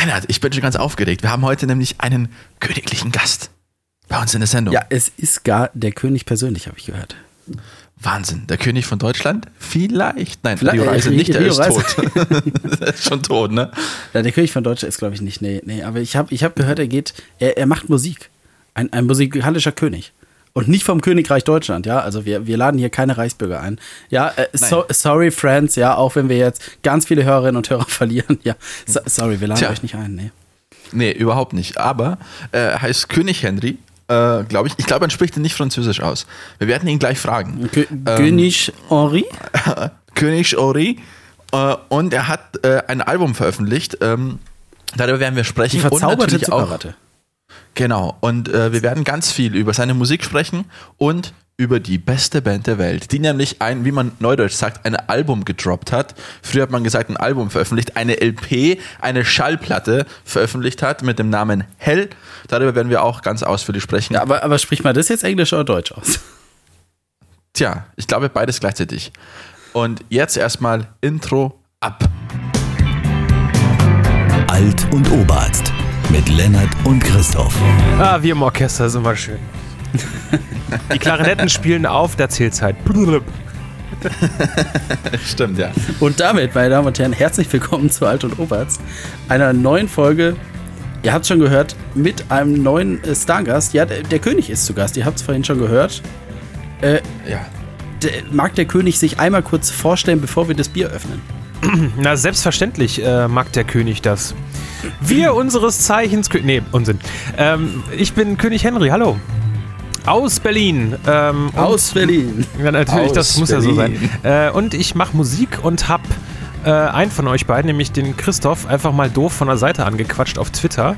Lennart, ich bin schon ganz aufgeregt. Wir haben heute nämlich einen königlichen Gast bei uns in der Sendung. Ja, es ist gar der König persönlich, habe ich gehört. Wahnsinn. Der König von Deutschland? Vielleicht. Nein, Vielleicht- Rio Reise nicht, der Rio ist Reise. tot. der ist schon tot, ne? Ja, der König von Deutschland ist, glaube ich, nicht. Nee, nee, aber ich habe ich hab gehört, er geht, er, er macht Musik. Ein, ein musikalischer König. Und nicht vom Königreich Deutschland, ja. Also wir, wir laden hier keine Reichsbürger ein. Ja, äh, so, sorry, Friends, ja, auch wenn wir jetzt ganz viele Hörerinnen und Hörer verlieren. Ja, so, sorry, wir laden Tja. euch nicht ein, nee. Nee, überhaupt nicht. Aber äh, heißt König Henry, äh, glaube ich. Ich glaube, man spricht nicht französisch aus. Wir werden ihn gleich fragen. Kö König Henri? König Henri. Äh, und er hat äh, ein Album veröffentlicht. Ähm, darüber werden wir sprechen. Die Und verzauberte natürlich auch- Zuckerratte. Genau. Und äh, wir werden ganz viel über seine Musik sprechen und über die beste Band der Welt, die nämlich ein, wie man neudeutsch sagt, ein Album gedroppt hat. Früher hat man gesagt, ein Album veröffentlicht, eine LP, eine Schallplatte veröffentlicht hat mit dem Namen Hell. Darüber werden wir auch ganz ausführlich sprechen. Ja, aber, aber sprich mal das jetzt Englisch oder Deutsch aus? Tja, ich glaube beides gleichzeitig. Und jetzt erstmal Intro ab. Alt und Oberarzt mit Lennart und Christoph. Ah, wir im Orchester ist immer schön. Die Klarinetten spielen auf der Zählzeit. Stimmt, ja. Und damit, meine Damen und Herren, herzlich willkommen zu Alt und Oberarzt, einer neuen Folge. Ihr habt schon gehört, mit einem neuen äh, Stargast. Ja, der, der König ist zu Gast. Ihr habt es vorhin schon gehört. Äh, Ja. mag der König sich einmal kurz vorstellen, bevor wir das Bier öffnen? Na, selbstverständlich äh, mag der König das. Wir unseres Zeichens. Kö nee, Unsinn. Ähm, ich bin König Henry, hallo. Aus Berlin. Ähm, Aus Berlin. Ja, natürlich, Aus das muss ja so sein. Berlin. Äh, und ich mache Musik und hab äh, einen von euch beiden, nämlich den Christoph, einfach mal doof von der Seite angequatscht auf Twitter.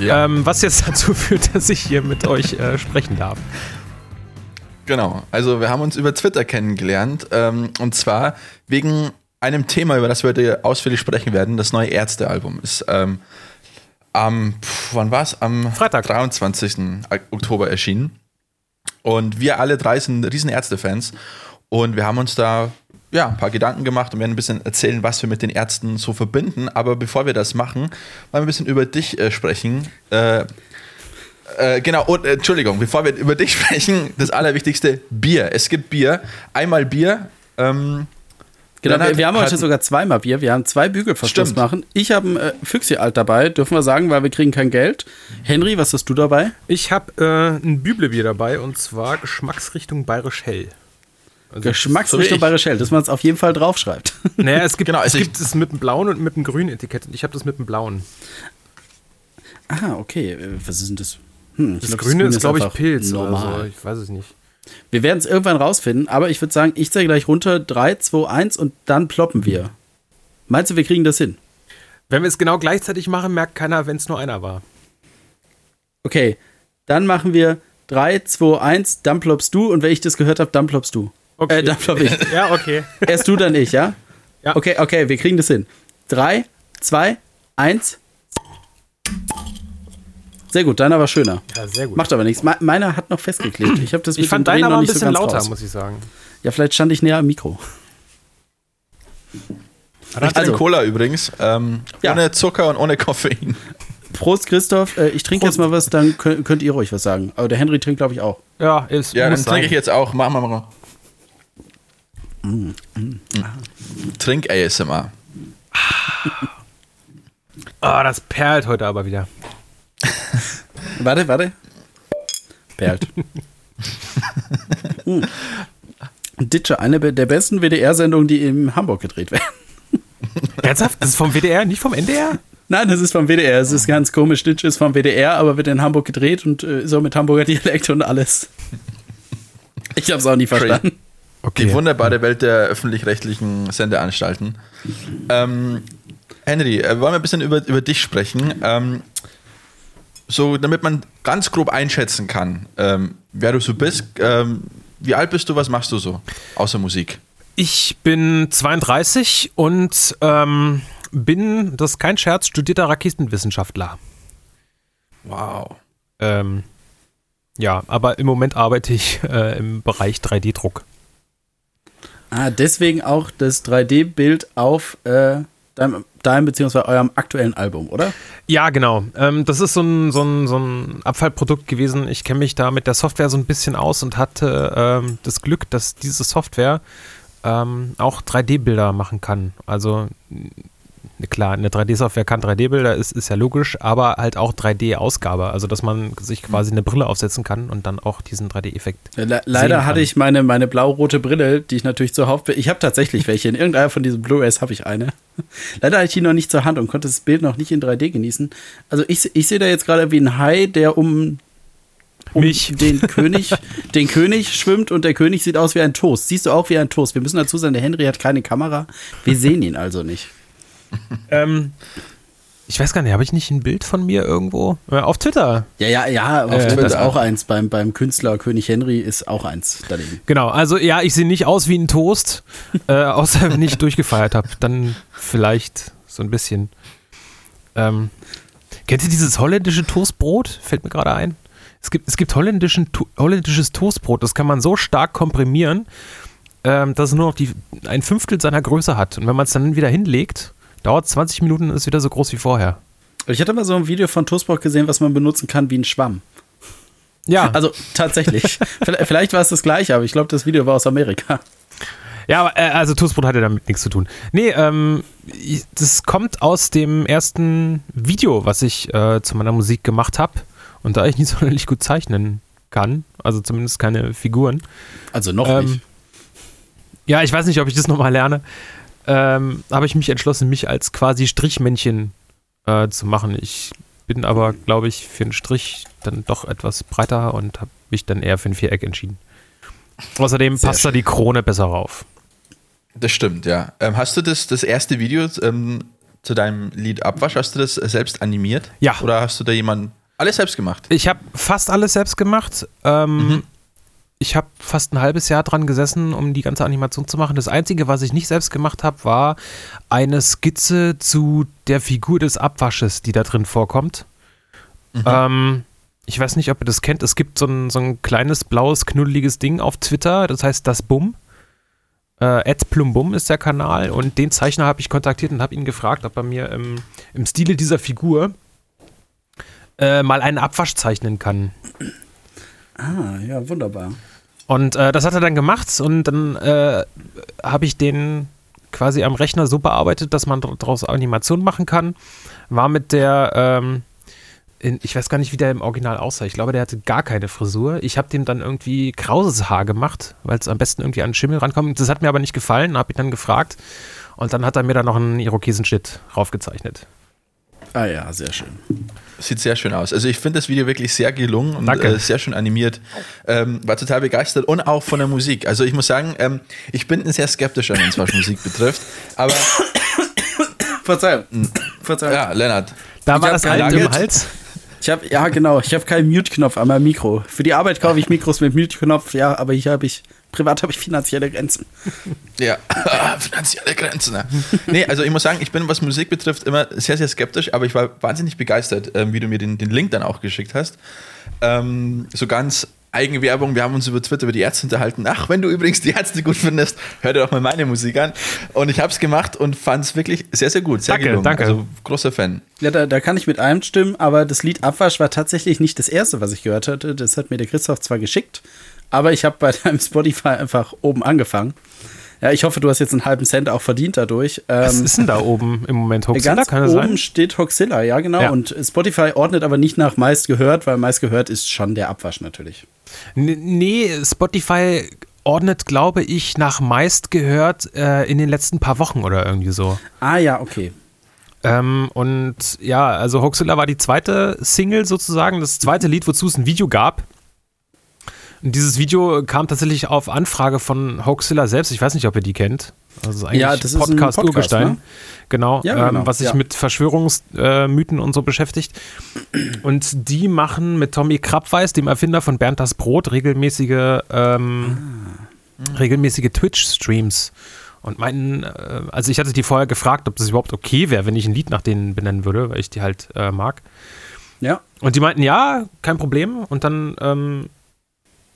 Ja. Ähm, was jetzt dazu führt, dass ich hier mit euch äh, sprechen darf. Genau, also wir haben uns über Twitter kennengelernt ähm, und zwar wegen einem Thema, über das wir heute ausführlich sprechen werden. Das neue Ärzte-Album ist ähm, am, pf, wann war es? Am Freitag. 23. Oktober erschienen. Und wir alle drei sind riesen Ärzte-Fans und wir haben uns da ja, ein paar Gedanken gemacht und werden ein bisschen erzählen, was wir mit den Ärzten so verbinden. Aber bevor wir das machen, wollen wir ein bisschen über dich äh, sprechen. Äh, äh, genau, und äh, Entschuldigung, bevor wir über dich sprechen, das Allerwichtigste, Bier. Es gibt Bier. Einmal Bier. Ähm, Genau, wir, wir haben heute sogar zweimal Bier. Wir haben zwei Bügelverschluss Stimmt. machen. Ich habe ein äh, Füchsi alt dabei, dürfen wir sagen, weil wir kriegen kein Geld. Henry, was hast du dabei? Ich habe äh, ein Büblebier dabei und zwar Geschmacksrichtung Bayerisch Hell. Also, Geschmacksrichtung. Bayerisch Hell, dass man es auf jeden Fall draufschreibt. Naja, es gibt, Genau, es also ich- gibt es mit dem blauen und mit dem grünen Etikett. Und Ich habe das mit dem blauen. Ah, okay. Äh, Was ist denn das? Hm, Das glaub, grüne ist, glaube ich, Pilz Normal. oder so. Ich weiß es nicht. Wir werden es irgendwann rausfinden, aber ich würde sagen, ich zähle gleich runter. 3, 2, 1 und dann ploppen wir. Meinst du, wir kriegen das hin? Wenn wir es genau gleichzeitig machen, merkt keiner, wenn es nur einer war. Okay, dann machen wir 3, 2, 1, dann ploppst du und wenn ich das gehört habe, dann ploppst du. Okay. Äh, dann plopp ich. Ja, okay. Erst du, dann ich, ja? Ja. Okay, okay, wir kriegen das hin. 3, 2, 1. Sehr gut, deiner war schöner. Ja, sehr gut. Macht aber nichts. Me- Meiner hat noch festgeklebt. Ich habe das ich fand aber noch ein nicht so bisschen ganz lauter, raus. muss ich sagen. Ja, vielleicht stand ich näher am Mikro. Nicht Also- Cola übrigens. Ähm, Ja. Ohne Zucker und ohne Koffein. Prost, Christoph. Äh, ich trinke jetzt mal was, dann könnt, könnt ihr ruhig was sagen. Aber der Henry trinkt, glaube ich, auch. Ja, ist. Ja, dann trinke ich jetzt auch. Machen wir mal. Trink ASMR. Ah, das perlt heute aber wieder. Warte, warte. Perlt. hm. Ditsche, eine be- der besten WDR-Sendungen, die in Hamburg gedreht werden. Ernsthaft? Das ist vom WDR, nicht vom NDR? Nein, das ist vom WDR. Es ist ganz komisch. Ditsche ist vom WDR, aber wird in Hamburg gedreht und äh, so mit Hamburger Dialekt und alles. Ich habe es auch nie verstanden. Die wunderbare Welt der öffentlich-rechtlichen Sendeanstalten. Ähm, Henry, äh, wollen wir ein bisschen über, über dich sprechen? Ähm, so, damit man ganz grob einschätzen kann, ähm, wer du so bist. Ähm, wie alt bist du? Was machst du so? Außer Musik. Ich bin 32 und ähm, bin, das ist kein Scherz, studierter Raketenwissenschaftler. Wow. Ähm, ja, aber im Moment arbeite ich äh, im Bereich 3D-Druck. Ah, deswegen auch das 3D-Bild auf äh, deinem deinem bzw. eurem aktuellen Album, oder? Ja, genau. Ähm, das ist so ein, so, ein, so ein Abfallprodukt gewesen. Ich kenne mich da mit der Software so ein bisschen aus und hatte ähm, das Glück, dass diese Software ähm, auch 3D-Bilder machen kann. Also klar, eine 3D-Software kann 3D-Bilder, ist, ist ja logisch, aber halt auch 3D-Ausgabe. Also, dass man sich quasi eine Brille aufsetzen kann und dann auch diesen 3D-Effekt. Le leider hatte ich meine, meine blau-rote Brille, die ich natürlich zur Haupt. Ich habe tatsächlich welche. In irgendeiner von diesen Blu-rays habe ich eine. Leider hatte ich die noch nicht zur Hand und konnte das Bild noch nicht in 3D genießen. Also, ich, ich sehe da jetzt gerade wie ein Hai, der um um Mich. den König, den König schwimmt und der König sieht aus wie ein Toast. Siehst du auch wie ein Toast? Wir müssen dazu sagen, der Henry hat keine Kamera. Wir sehen ihn also nicht. Ähm, ich weiß gar nicht, habe ich nicht ein Bild von mir irgendwo? Äh, auf Twitter. Ja, ja, ja, auf Äh, Twitter ist auch eins. Beim, beim Künstler König Henry ist auch eins daneben. Genau, also ja, ich sehe nicht aus wie ein Toast, äh, außer wenn ich durchgefeiert habe. Dann vielleicht so ein bisschen. Ähm, kennt ihr dieses holländische Toastbrot? Fällt mir gerade ein. Es gibt, es gibt holländisches Toastbrot, das kann man so stark komprimieren, ähm, dass es nur noch die, ein Fünftel seiner Größe hat. Und wenn man es dann wieder hinlegt, dauert es 20 Minuten und ist wieder so groß wie vorher. Ich hatte mal so ein Video von Toastbrot gesehen, was man benutzen kann wie ein Schwamm. Ja, Also tatsächlich. Vielleicht- war es das gleiche, aber ich glaube, das Video war aus Amerika. Ja, äh, also Toastbrot hatte damit nichts zu tun. Nee, ähm, das kommt aus dem ersten Video, was ich äh, zu meiner Musik gemacht habe. Und da ich nicht sonderlich gut zeichnen kann, also zumindest keine Figuren. Also noch Ähm, nicht. Ja, ich weiß nicht, ob ich das nochmal lerne. Ähm, habe ich mich entschlossen, mich als quasi Strichmännchen äh, zu machen. Ich bin aber, glaube ich, für einen Strich dann doch etwas breiter und habe mich dann eher für ein Viereck entschieden. Außerdem Sehr passt da die Krone besser rauf. Das stimmt, ja. Ähm, hast du das, das erste Video ähm, zu deinem Lied Abwasch, hast du das selbst animiert? Ja. Oder hast du da jemanden alles selbst gemacht? Ich habe fast alles selbst gemacht. Ähm, Ich habe fast ein halbes Jahr dran gesessen, um die ganze Animation zu machen. Das Einzige, was ich nicht selbst gemacht habe, war eine Skizze zu der Figur des Abwasches, die da drin vorkommt. Ähm, ich weiß nicht, ob ihr das kennt. Es gibt so ein, so ein kleines blaues, knuddeliges Ding auf Twitter, das heißt das Bum. Äh, Plumbum ist der Kanal und den Zeichner habe ich kontaktiert und habe ihn gefragt, ob er mir im, im Stile dieser Figur äh, mal einen Abwasch zeichnen kann. Ah, ja, wunderbar. Und äh, das hat er dann gemacht und dann äh, habe ich den quasi am Rechner so bearbeitet, dass man daraus Animationen machen kann. War mit der, ähm, in, ich weiß gar nicht, wie der im Original aussah. Ich glaube, der hatte gar keine Frisur. Ich habe dem dann irgendwie krauses Haar gemacht, weil es am besten irgendwie an den Schimmel rankommt. Das hat mir aber nicht gefallen, habe ich dann gefragt. Und dann hat er mir da noch einen Irokesenschnitt raufgezeichnet. Ah ja, sehr schön. Sieht sehr schön aus. Also ich finde das Video wirklich sehr gelungen und Danke. äh, sehr schön animiert. Ähm, war total begeistert und auch von der Musik. Also ich muss sagen, ähm, ich bin ein sehr skeptischer Mensch, was Musik betrifft. Aber Verzeihung. Verzeihung. ja, Lennart. Da war das Halten im. Hals. Ich habe ja genau, ich habe keinen Mute-Knopf an meinem Mikro. Für die Arbeit kaufe ich Mikros mit Mute-Knopf, ja, aber hier habe ich privat habe ich finanzielle Grenzen. Ja, finanzielle Grenzen. Ne? Nee, also ich muss sagen, ich bin, was Musik betrifft, immer sehr, sehr skeptisch, aber ich war wahnsinnig begeistert, ähm, wie du mir den, den Link dann auch geschickt hast. Ähm, so ganz Eigenwerbung, wir haben uns über Twitter über die Ärzte unterhalten. Ach, wenn du übrigens die Ärzte gut findest, hör dir doch mal meine Musik an. Und ich habe es gemacht und fand es wirklich sehr, sehr gut, sehr Danke, gelungen. danke. Also großer Fan. Ja, da, da kann ich mit einem stimmen, aber das Lied Abwasch war tatsächlich nicht das erste, was ich gehört hatte. Das hat mir der Christoph zwar geschickt, aber ich habe bei deinem Spotify einfach oben angefangen. Ja, ich hoffe, du hast jetzt einen halben Cent auch verdient dadurch. Was Ähm, ist denn da oben im Moment? Hoaxilla, Ganz kann das oben sein? steht Hoxilla, ja genau. Ja. Und Spotify ordnet aber nicht nach meist gehört, weil meist gehört ist schon der Abwasch natürlich. Nee, Spotify ordnet, glaube ich, nach meist gehört äh, in den letzten paar Wochen oder irgendwie so. Ah ja, okay. Ähm, und ja, also Hoaxilla war die zweite Single sozusagen, das zweite Lied, wozu es ein Video gab. Dieses Video kam tatsächlich auf Anfrage von Hoaxilla selbst. Ich weiß nicht, ob ihr die kennt. Also eigentlich Ja, das ist ein Podcast, Urgestein. ne? Genau, Ja, genau, Ähm, was sich ja. mit Verschwörungsmythen und so beschäftigt. Und die machen mit Tommy Krabweis, dem Erfinder von Bernd das Brot, regelmäßige, ähm, Ah. regelmäßige Twitch-Streams. Und meinten, äh, also ich hatte die vorher gefragt, ob das überhaupt okay wäre, wenn ich ein Lied nach denen benennen würde, weil ich die halt äh, mag. Ja. Und die meinten, ja, kein Problem. Und dann ähm,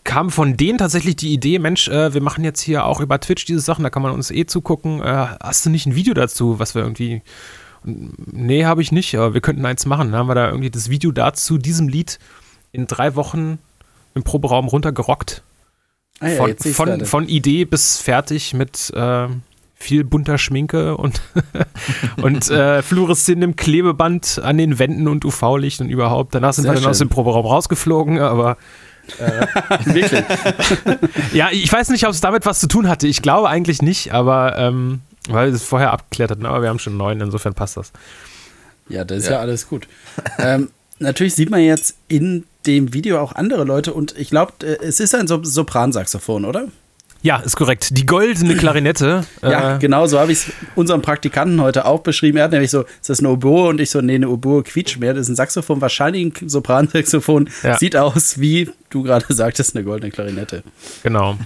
kam von denen tatsächlich die Idee, Mensch, äh, wir machen jetzt hier auch über Twitch diese Sachen, da kann man uns eh zugucken. Äh, hast du nicht ein Video dazu, was wir irgendwie Nee, habe ich nicht, aber wir könnten eins machen. Dann haben wir da irgendwie das Video dazu, diesem Lied in drei Wochen im Proberaum runtergerockt. Ah ja, von, von, von Idee bis fertig mit äh, viel bunter Schminke und, und äh, fluoreszierendem Klebeband an den Wänden und UV-Licht und überhaupt. Danach sind Sehr wir dann aus schön. dem Proberaum rausgeflogen, aber Wirklich. ja, ich weiß nicht, ob es damit was zu tun hatte. Ich glaube eigentlich nicht, aber ähm, weil wir es vorher abgeklärt hatten, aber wir haben schon neun, insofern passt das. Ja, das ist Ja. ja, alles gut. ähm, natürlich sieht man jetzt in dem Video auch andere Leute und ich glaube, es ist ein so Sopransaxophon, oder? Ja, ist korrekt. Die goldene Klarinette. Ja, äh, genau so habe ich es unserem Praktikanten heute auch beschrieben. Er hat nämlich so, ist das eine Oboe? Und ich so, nee, eine Oboe quietscht mehr. Das ist ein Saxophon, wahrscheinlich ein Sopransaxophon. Ja. Sieht aus, wie du gerade sagtest, eine goldene Klarinette. genau.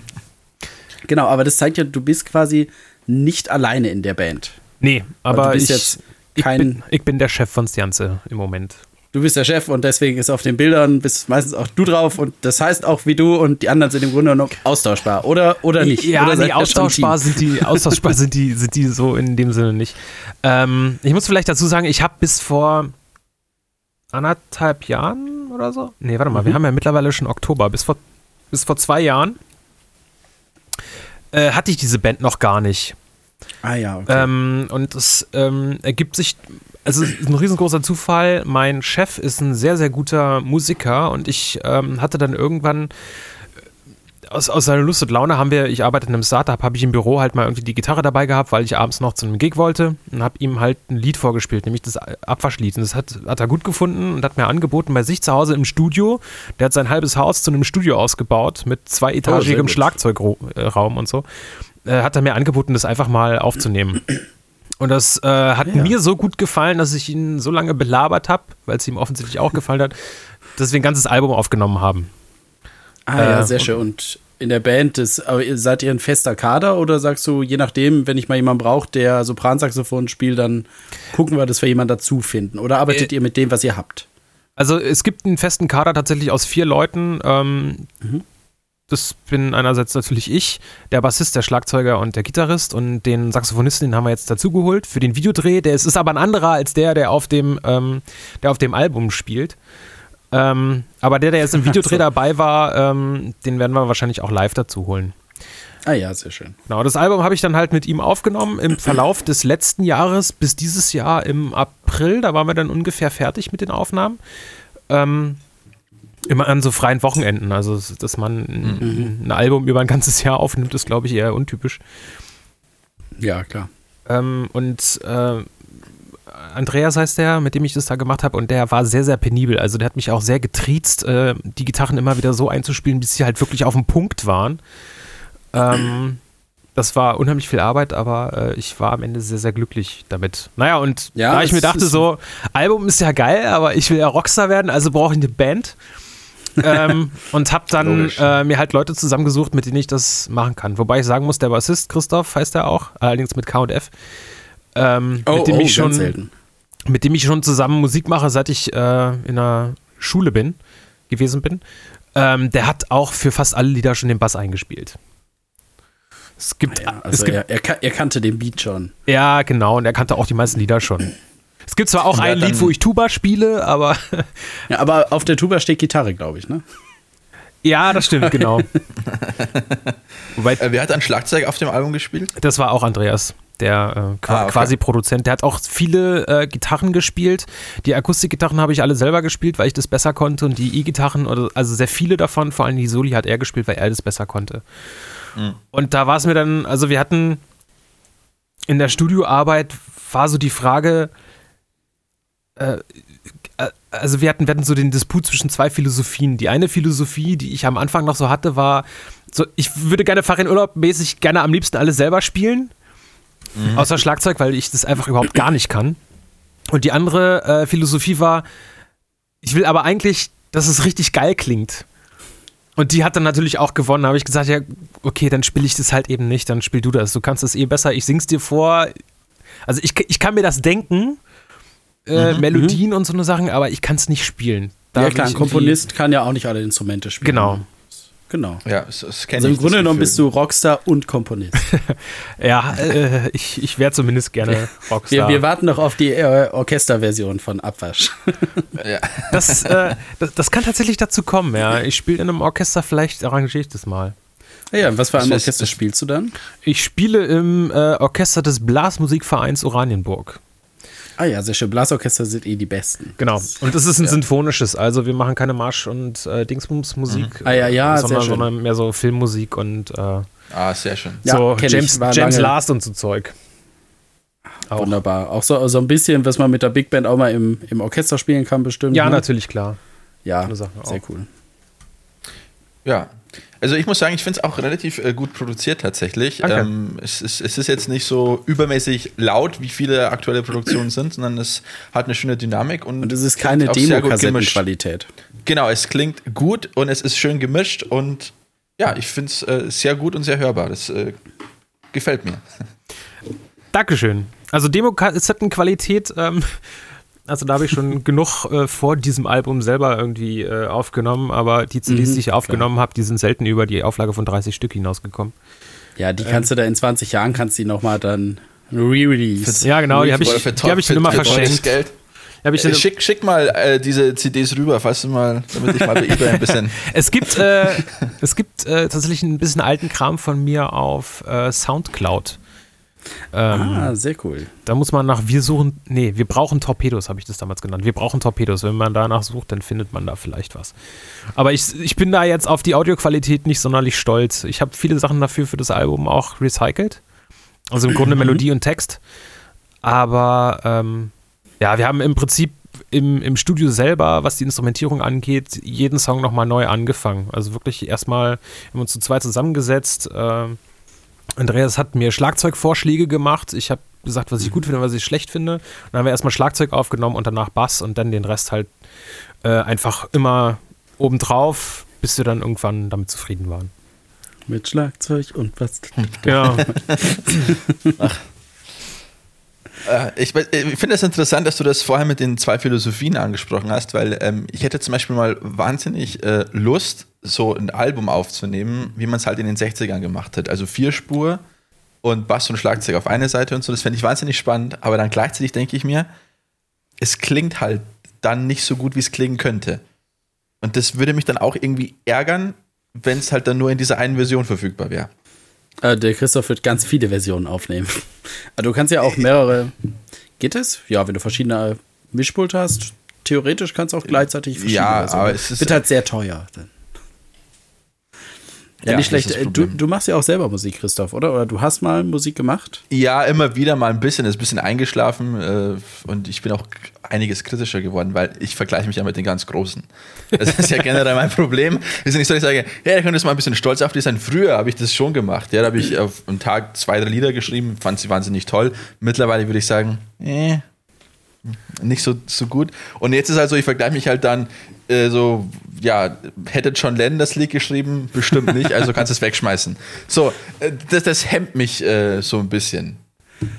Genau, aber das zeigt ja, du bist quasi nicht alleine in der Band. Nee, aber du bist ich, jetzt ich, kein- bin, ich bin der Chef von Stjanze im Moment. Du bist der Chef und deswegen ist auf den Bildern bist meistens auch du drauf und das heißt auch wie du und die anderen sind im Grunde genommen austauschbar oder oder nicht. Ja, oder nee, austauschbar sind die, austauschbar sind die, sind die so in dem Sinne nicht. Ähm, ich muss vielleicht dazu sagen, ich habe bis vor anderthalb Jahren oder so, nee, warte mal, wir haben ja mittlerweile schon Oktober, bis vor, bis vor zwei Jahren äh, hatte ich diese Band noch gar nicht. Ah ja, okay. Ähm, und es ähm, ergibt sich, also es ist ein riesengroßer Zufall. Mein Chef ist ein sehr, sehr guter Musiker und ich ähm, hatte dann irgendwann äh, aus, aus seiner Lust und Laune haben wir, ich arbeite in einem Startup, habe ich im Büro halt mal irgendwie die Gitarre dabei gehabt, weil ich abends noch zu einem Gig wollte und habe ihm halt ein Lied vorgespielt, nämlich das Abwaschlied. Und das hat, hat er gut gefunden und hat mir angeboten, bei sich zu Hause im Studio, der hat sein halbes Haus zu einem Studio ausgebaut mit zweietagigem gut. Schlagzeugraum und so, äh, hat er mir angeboten, das einfach mal aufzunehmen. Und das äh, hat Ja. mir so gut gefallen, dass ich ihn so lange belabert habe, weil es ihm offensichtlich auch gefallen hat, dass wir ein ganzes Album aufgenommen haben. ah ja, äh, sehr schön. Und in der Band ist, aber seid ihr ein fester Kader oder sagst du, je nachdem, wenn ich mal jemanden brauche, der Sopransaxophon spielt, dann gucken wir, dass wir jemanden dazu finden? Oder arbeitet Äh, ihr mit dem, was ihr habt? Also es gibt einen festen Kader tatsächlich aus vier Leuten. Ähm, Das bin einerseits natürlich ich, der Bassist, der Schlagzeuger und der Gitarrist und den Saxophonisten, den haben wir jetzt dazugeholt für den Videodreh. Der ist, ist aber ein anderer als der, der auf dem, ähm, der auf dem Album spielt. Ähm, aber der, der jetzt im Videodreh dabei war, ähm, den werden wir wahrscheinlich auch live dazu holen. Ah ja, sehr schön. Genau, das Album habe ich dann halt mit ihm aufgenommen im Verlauf des letzten Jahres bis dieses Jahr im April. Da waren wir dann ungefähr fertig mit den Aufnahmen. Ähm, immer an so freien Wochenenden. Also, dass man ein, ein Album über ein ganzes Jahr aufnimmt, ist, glaube ich, eher untypisch. Ja, klar. Ähm, und äh, Andreas heißt der, mit dem ich das da gemacht habe, und der war sehr, sehr penibel. Also der hat mich auch sehr getriezt, äh, die Gitarren immer wieder so einzuspielen, bis sie halt wirklich auf dem Punkt waren. Ähm, das war unheimlich viel Arbeit, aber äh, ich war am Ende sehr, sehr glücklich damit. Naja, und Ja, da ich mir dachte so, Album ist ja geil, aber ich will ja Rockstar werden, also brauche ich eine Band. Ähm, und habe dann äh, mir halt Leute zusammengesucht, mit denen ich das machen kann. Wobei ich sagen muss, der Bassist Christoph heißt er auch, allerdings mit K und F. Ähm, mit dem ich schon, Oh, selten. mit dem ich schon zusammen Musik mache, seit ich äh, in der Schule bin, gewesen bin. Ähm, der hat auch für fast alle Lieder schon den Bass eingespielt. Es gibt, Ja, es also gibt er, er, kan- er kannte den Beat schon. ja, genau, und er kannte auch die meisten Lieder schon. Es gibt zwar auch er ein Lied, wo ich Tuba spiele, aber Ja, aber auf der Tuba steht Gitarre, glaube ich, ne? ja, das stimmt, genau. Wobei, Äh, wer hat ein Schlagzeug auf dem Album gespielt? das war auch Andreas, der äh, Ah, okay. quasi Produzent. Der hat auch viele äh, Gitarren gespielt. Die Akustikgitarren habe ich alle selber gespielt, weil ich das besser konnte. Und die E-Gitarren, oder- also sehr viele davon, vor allem die Soli, hat er gespielt, weil er das besser konnte. Und da war es mir dann, also wir hatten in der Studioarbeit war so die Frage, äh, äh, also wir hatten, wir hatten so den Disput zwischen zwei Philosophien. Die eine Philosophie, die ich am Anfang noch so hatte, war, so, ich würde gerne Farin Urlaub mäßig gerne am liebsten alles selber spielen. Außer Schlagzeug, weil ich das einfach überhaupt gar nicht kann. Und die andere äh, Philosophie war, ich will aber eigentlich, dass es richtig geil klingt. Und die hat dann natürlich auch gewonnen. Da habe ich gesagt, ja, okay, dann spiele ich das halt eben nicht, dann spiel du das. Du kannst das eh besser, ich sing's dir vor. Also ich, ich kann mir das denken, äh, Melodien und so eine Sachen, aber ich kann es nicht spielen. Da ja, klar, ein Komponist kann ja auch nicht alle Instrumente spielen. Genau. Genau. Ja, das, das kenne Also ich. im Grunde das genommen bist du Rockstar und Komponist. Ja, äh, ich, ich wäre zumindest gerne Wir, Rockstar. wir warten noch auf die äh, Orchesterversion von Abwasch. Ja. das, äh, das, das kann tatsächlich dazu kommen, ja. Ich spiele in einem Orchester, vielleicht arrangiere ich das mal. Ja, und was für ein Das Orchester das- spielst du dann? Ich spiele im äh, Orchester des Blasmusikvereins Oranienburg. Ah ja, sehr schön. Blasorchester sind eh die besten. Genau. Und das ist ein sinfonisches, also wir machen keine Marsch- und äh, Dingsbums-Musik, Ah ja, ja, sondern, sondern mehr so Filmmusik und äh, Ah, sehr schön. Ja, so ich, James, James Last und so Zeug. Auch. Wunderbar. Auch so, so ein bisschen, was man mit der Big Band auch mal im, im Orchester spielen kann, bestimmt. Ja, ne? natürlich, klar. Ja, sehr auch. cool. Ja. Also ich muss sagen, ich finde es auch relativ äh, gut produziert tatsächlich. Danke. Ähm, es, ist, es ist jetzt nicht so übermäßig laut, wie viele aktuelle Produktionen sind, sondern es hat eine schöne Dynamik und, Und es ist keine. Demo-Kassettenqualität. Genau, es klingt gut und es ist schön gemischt und ja, ich finde es äh, sehr gut und sehr hörbar. Das äh, gefällt mir. Dankeschön. Also Demo-Kassettenqualität, ähm, also da habe ich schon genug äh, vor diesem Album selber irgendwie äh, aufgenommen, aber die CDs, Mhm, die ich aufgenommen habe, die sind selten über die Auflage von 30 Stück hinausgekommen. Ja, die kannst du da in 20 Jahren, kannst die nochmal dann re-release. Ja, genau, die habe ich, für die hab ich für- immer für verschenkt. Geld. Hab ich Äh, schick, schick mal äh, diese CDs rüber, falls du mal, damit ich mal bei eBay ein bisschen. es gibt, äh, es gibt äh, tatsächlich ein bisschen alten Kram von mir auf äh, Soundcloud. Ähm, Ah, sehr cool. Da muss man nach Wir suchen, nee, wir brauchen Torpedos, habe ich das damals genannt. Wir brauchen Torpedos. Wenn man danach sucht, dann findet man da vielleicht was. Aber ich, ich bin da jetzt auf die Audioqualität nicht sonderlich stolz. Ich habe viele Sachen dafür für das Album auch recycelt. Also im Grunde Melodie und Text. Aber ähm, ja, wir haben im Prinzip im, im Studio selber, was die Instrumentierung angeht, jeden Song nochmal neu angefangen. Also wirklich erstmal haben wir uns zu zweit zusammengesetzt. ähm, Andreas hat mir Schlagzeugvorschläge gemacht. Ich habe gesagt, was ich gut finde und was ich schlecht finde. Und dann haben wir erstmal Schlagzeug aufgenommen und danach Bass und dann den Rest halt äh, einfach immer obendrauf, bis wir dann irgendwann damit zufrieden waren. Mit Schlagzeug und was. Ja, Äh, ich ich finde es interessant, dass du das vorher mit den zwei Philosophien angesprochen hast, weil ähm, ich hätte zum Beispiel mal wahnsinnig äh, Lust, so ein Album aufzunehmen, wie man es halt in den 60ern gemacht hat. Also vier Spur und Bass und Schlagzeug auf einer Seite und so. Das fände ich wahnsinnig spannend, aber dann gleichzeitig denke ich mir, es klingt halt dann nicht so gut, wie es klingen könnte. Und das würde mich dann auch irgendwie ärgern, wenn es halt dann nur in dieser einen Version verfügbar wäre. Äh, der Christoph wird ganz viele Versionen aufnehmen. Aber du kannst ja auch mehrere. Geht es? Ja, wenn du verschiedene Mischpulte hast, theoretisch kannst du auch gleichzeitig verschiedene Ja, Versionen. aber es ist- Wird halt sehr teuer. Dann. Ja, Ja, nicht schlecht. Äh, Du, du machst ja auch selber Musik, Christoph, oder? Oder du hast mal Musik gemacht? Ja, immer wieder mal ein bisschen, ist ein bisschen eingeschlafen äh, und ich bin auch einiges kritischer geworden, weil ich vergleiche mich ja mit den ganz Großen. Das ist ja generell mein Problem. Ist nicht so, ich sage, ja, da könntest du mal ein bisschen stolz auf dich sein. Früher habe ich das schon gemacht. Ja, da habe ich auf einem Tag zwei, drei Lieder geschrieben, fand sie wahnsinnig toll. Mittlerweile würde ich sagen, äh, nicht so, so gut. Und jetzt ist halt so, ich vergleiche mich halt dann äh, so, ja, hätte John Lennon das Lied geschrieben? Bestimmt nicht, also kannst du es wegschmeißen. So, äh, das, das hemmt mich äh, so ein bisschen.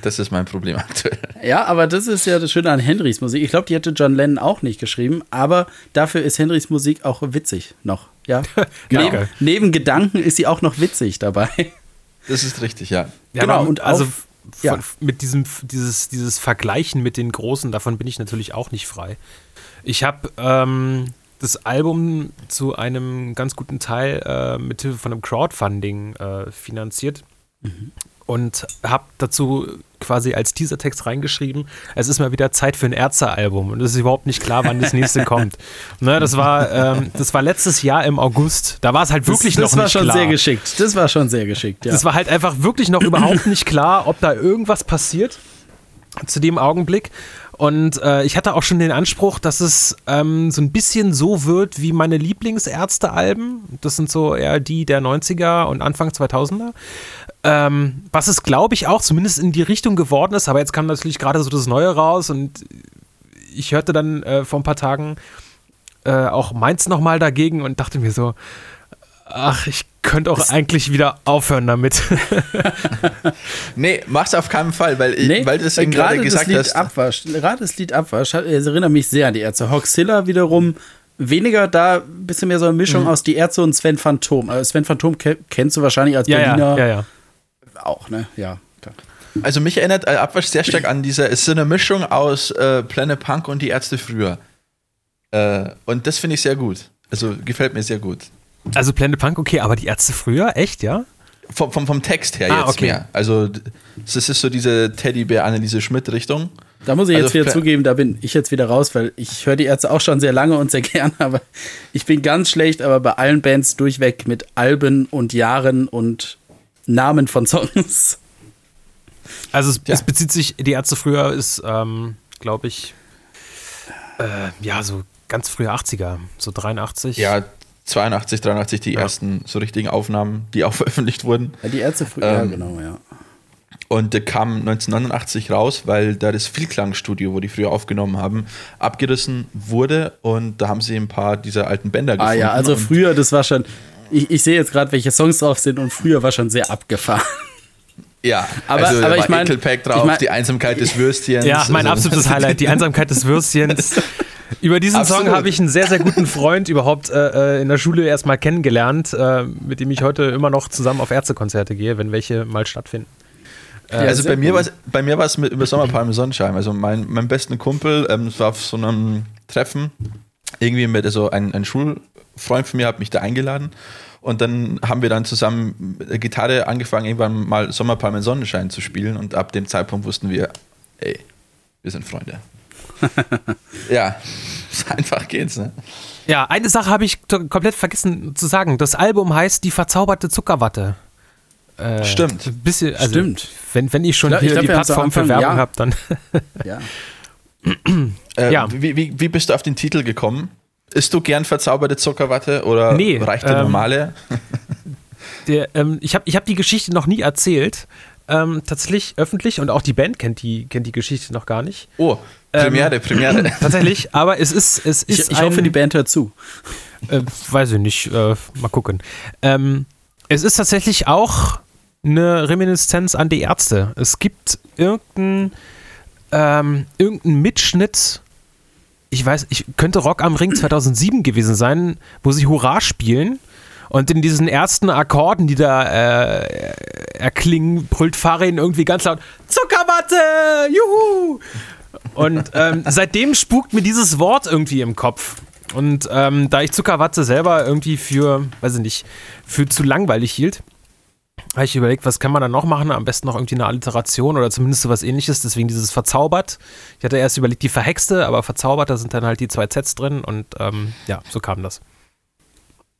Das ist mein Problem aktuell. Ja, aber das ist ja das Schöne an Henrys Musik. Ich glaube, die hätte John Lennon auch nicht geschrieben, aber dafür ist Henrys Musik auch witzig noch. Ja. Genau. neben, neben Gedanken ist sie auch noch witzig dabei. Das ist richtig, ja. ja Genau, und also auf- von, ja. mit diesem dieses, dieses Vergleichen mit den Großen, davon bin ich natürlich auch nicht frei. Ich habe ähm, das Album zu einem ganz guten Teil äh, mit Hilfe von einem Crowdfunding äh, finanziert. Und habe dazu quasi als Teasertext reingeschrieben, es ist mal wieder Zeit für ein Ärzte-Album und es ist überhaupt nicht klar, wann das nächste kommt. Ne, das, war, ähm, das war letztes Jahr im August. Da war es halt wirklich das, das noch war nicht schon klar. sehr geschickt. Das war schon sehr geschickt, ja. Es war halt einfach wirklich noch überhaupt nicht klar, ob da irgendwas passiert zu dem Augenblick. Und äh, ich hatte auch schon den Anspruch, dass es ähm, so ein bisschen so wird wie meine Lieblingsärzte-Alben. Das sind so eher die der 90er und Anfang 2000er. Ähm, was es, glaube ich, auch zumindest in die Richtung geworden ist. Aber jetzt kam natürlich gerade so das Neue raus und ich hörte dann äh, vor ein paar Tagen äh, auch Mainz nochmal dagegen und dachte mir so, ach, ich könnte auch eigentlich wieder aufhören damit. Nee, mach's auf keinen Fall, weil, ich, Nee, weil du das eben gerade das gesagt Lied hast. Abwasch, gerade das Lied Abwasch, es erinnert mich sehr an die Ärzte. Hoxilla wiederum weniger da ein bisschen mehr so eine Mischung Mhm. aus die Ärzte und Sven Phantom. Also Sven Phantom ke kennst du wahrscheinlich als Ja, Berliner ja, ja, ja. Auch, ne? Ja. klar. Also mich erinnert äh, Abwasch sehr stark an diese, es ist so eine Mischung aus äh, Planet Punk und die Ärzte früher. Äh, und das finde ich sehr gut. Also gefällt mir sehr gut. Also Planet Punk, okay, aber die Ärzte früher, echt, ja? Vom, vom, vom Text her Ah, jetzt okay. mehr. Also das ist so diese Teddybär-Anneliese Schmidt-Richtung. Da muss ich jetzt Also wieder Pla- zugeben, da bin ich jetzt wieder raus, weil ich höre die Ärzte auch schon sehr lange und sehr gern, aber ich bin ganz schlecht, aber bei allen Bands durchweg mit Alben und Jahren und Namen von Songs. Also es, Ja. es bezieht sich, die Ärzte früher ist, ähm, glaube ich, äh, ja, so ganz frühe 80er, so 83. Ja, 82, 83 die Ja. ersten so richtigen Aufnahmen, die auch veröffentlicht wurden. Ja, die Ärzte früher, ja, Ähm, genau, ja. Und der kam 1989 raus, weil da das Vielklangstudio, wo die früher aufgenommen haben, abgerissen wurde und da haben sie ein paar dieser alten Bänder Ah gefunden. ja, also früher, das war schon, ich, ich sehe jetzt gerade, welche Songs drauf sind und früher war schon sehr abgefahren. Ja, Aber- also aber da ich war mein- Ekelpack drauf, ich mein- die Einsamkeit des Würstchens. Ja, mein also, absolutes Highlight, die Einsamkeit des Würstchens. Über diesen Song Absolut. habe ich einen sehr, sehr guten Freund überhaupt äh, äh, in der Schule erstmal kennengelernt, äh, mit dem ich heute immer noch zusammen auf Ärztekonzerte gehe, wenn welche mal stattfinden. Ja, also sehr bei mir, cool. war's, bei mir war es mit über Sommerpalme Sonnenschein. Also mein, mein besten Kumpel, ähm, war auf so einem Treffen, irgendwie mit, also ein, ein Schulfreund von mir hat mich da eingeladen und dann haben wir dann zusammen der Gitarre angefangen, irgendwann mal Sommerpalme Sonnenschein zu spielen und ab dem Zeitpunkt wussten wir, ey, wir sind Freunde. ja, so einfach geht's, ne? Ja, eine Sache habe ich komplett vergessen zu sagen. Das Album heißt Die verzauberte Zuckerwatte. Äh, Stimmt. Bisschen, also, Stimmt. Wenn, wenn ich schon Ich glaub- ich hier glaub, die Plattform für Werbung ja. habe, dann. Ja. Äh, Ja. wie, wie, wie bist du auf den Titel gekommen? Isst du gern verzauberte Zuckerwatte oder Nee, reicht der ähm, normale? Der, ähm, ich habe ich hab die Geschichte noch nie erzählt. Ähm, tatsächlich öffentlich und auch die Band kennt die, kennt die Geschichte noch gar nicht. Oh, Ähm, Premiere, Premiere. Tatsächlich, aber es ist, es Ich, ist ich ein, hoffe, die Band hört zu. Äh, weiß ich nicht, äh, mal gucken. Ähm, es ist tatsächlich auch eine Reminiszenz an die Ärzte. Es gibt irgendeinen ähm, irgendein Mitschnitt, ich weiß, ich könnte Rock am Ring 2007 gewesen sein, wo sie Hurra spielen. Und in diesen ersten Akkorden, die da äh, erklingen, brüllt Farin irgendwie ganz laut: Zuckerwatte! Juhu! Und ähm, seitdem spukt mir dieses Wort irgendwie im Kopf. Und ähm, da ich Zuckerwatte selber irgendwie für, weiß ich nicht, für zu langweilig hielt, habe ich überlegt, was kann man da noch machen? Am besten noch irgendwie eine Alliteration oder zumindest sowas ähnliches. Deswegen dieses verzaubert. Ich hatte erst überlegt, die verhexte, aber verzaubert, da sind dann halt die zwei Zs drin und ähm, ja, so kam das.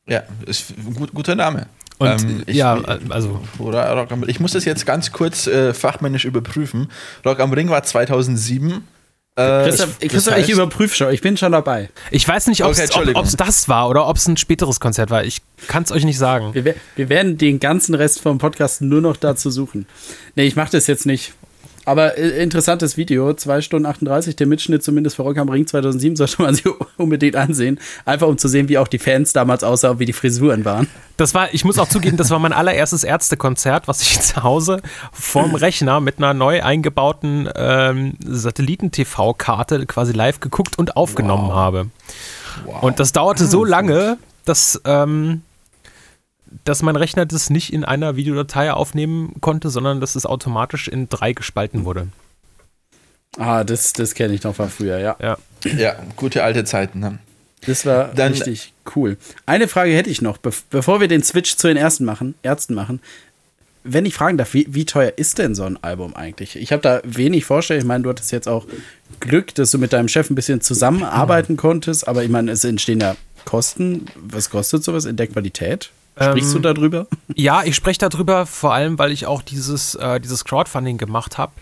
Ja, ist ein gut, guter Name. Und Ähm, ich- ja, also Oder Rock am, ich muss das jetzt ganz kurz äh, fachmännisch überprüfen. Rock am Ring war 2007. Äh, Christoph, das Christoph ich überprüfe schon. Ich bin schon dabei. ich weiß nicht, ob's- Okay, ob es das war oder ob es ein späteres Konzert war. Ich kann es euch nicht sagen. Wir, wir werden den ganzen Rest vom Podcast nur noch dazu suchen. Nee, ich mache das jetzt nicht. Aber äh, interessantes Video, 2 Stunden 38, der Mitschnitt zumindest für Rock am Ring 2007 sollte man sich unbedingt ansehen. Einfach um zu sehen, wie auch die Fans damals aussahen, wie die Frisuren waren. Das war, ich muss auch zugeben, das war mein allererstes Ärztekonzert, was ich zu Hause vorm Rechner mit einer neu eingebauten ähm, Satelliten-TV-Karte quasi live geguckt und aufgenommen habe. Und das dauerte so lange, dass, ähm, dass mein Rechner das nicht in einer Videodatei aufnehmen konnte, sondern dass es automatisch in drei gespalten wurde. Ah, das, das kenne ich noch von früher, ja. Ja. Ja, gute alte Zeiten. Ne? Das war Dann- richtig cool. Eine Frage hätte ich noch, bev bevor wir den Switch zu den Ärzten machen, Ärzten machen. Wenn ich fragen darf, wie, wie teuer ist denn so ein Album eigentlich? Ich habe da wenig Vorstellung. Ich meine, du hattest jetzt auch Glück, dass du mit deinem Chef ein bisschen zusammenarbeiten konntest, aber ich meine, es entstehen ja Kosten. Was kostet sowas in der Qualität? Sprichst Ähm, du darüber? Ja, ich spreche darüber, vor allem, weil ich auch dieses, äh, dieses Crowdfunding gemacht habe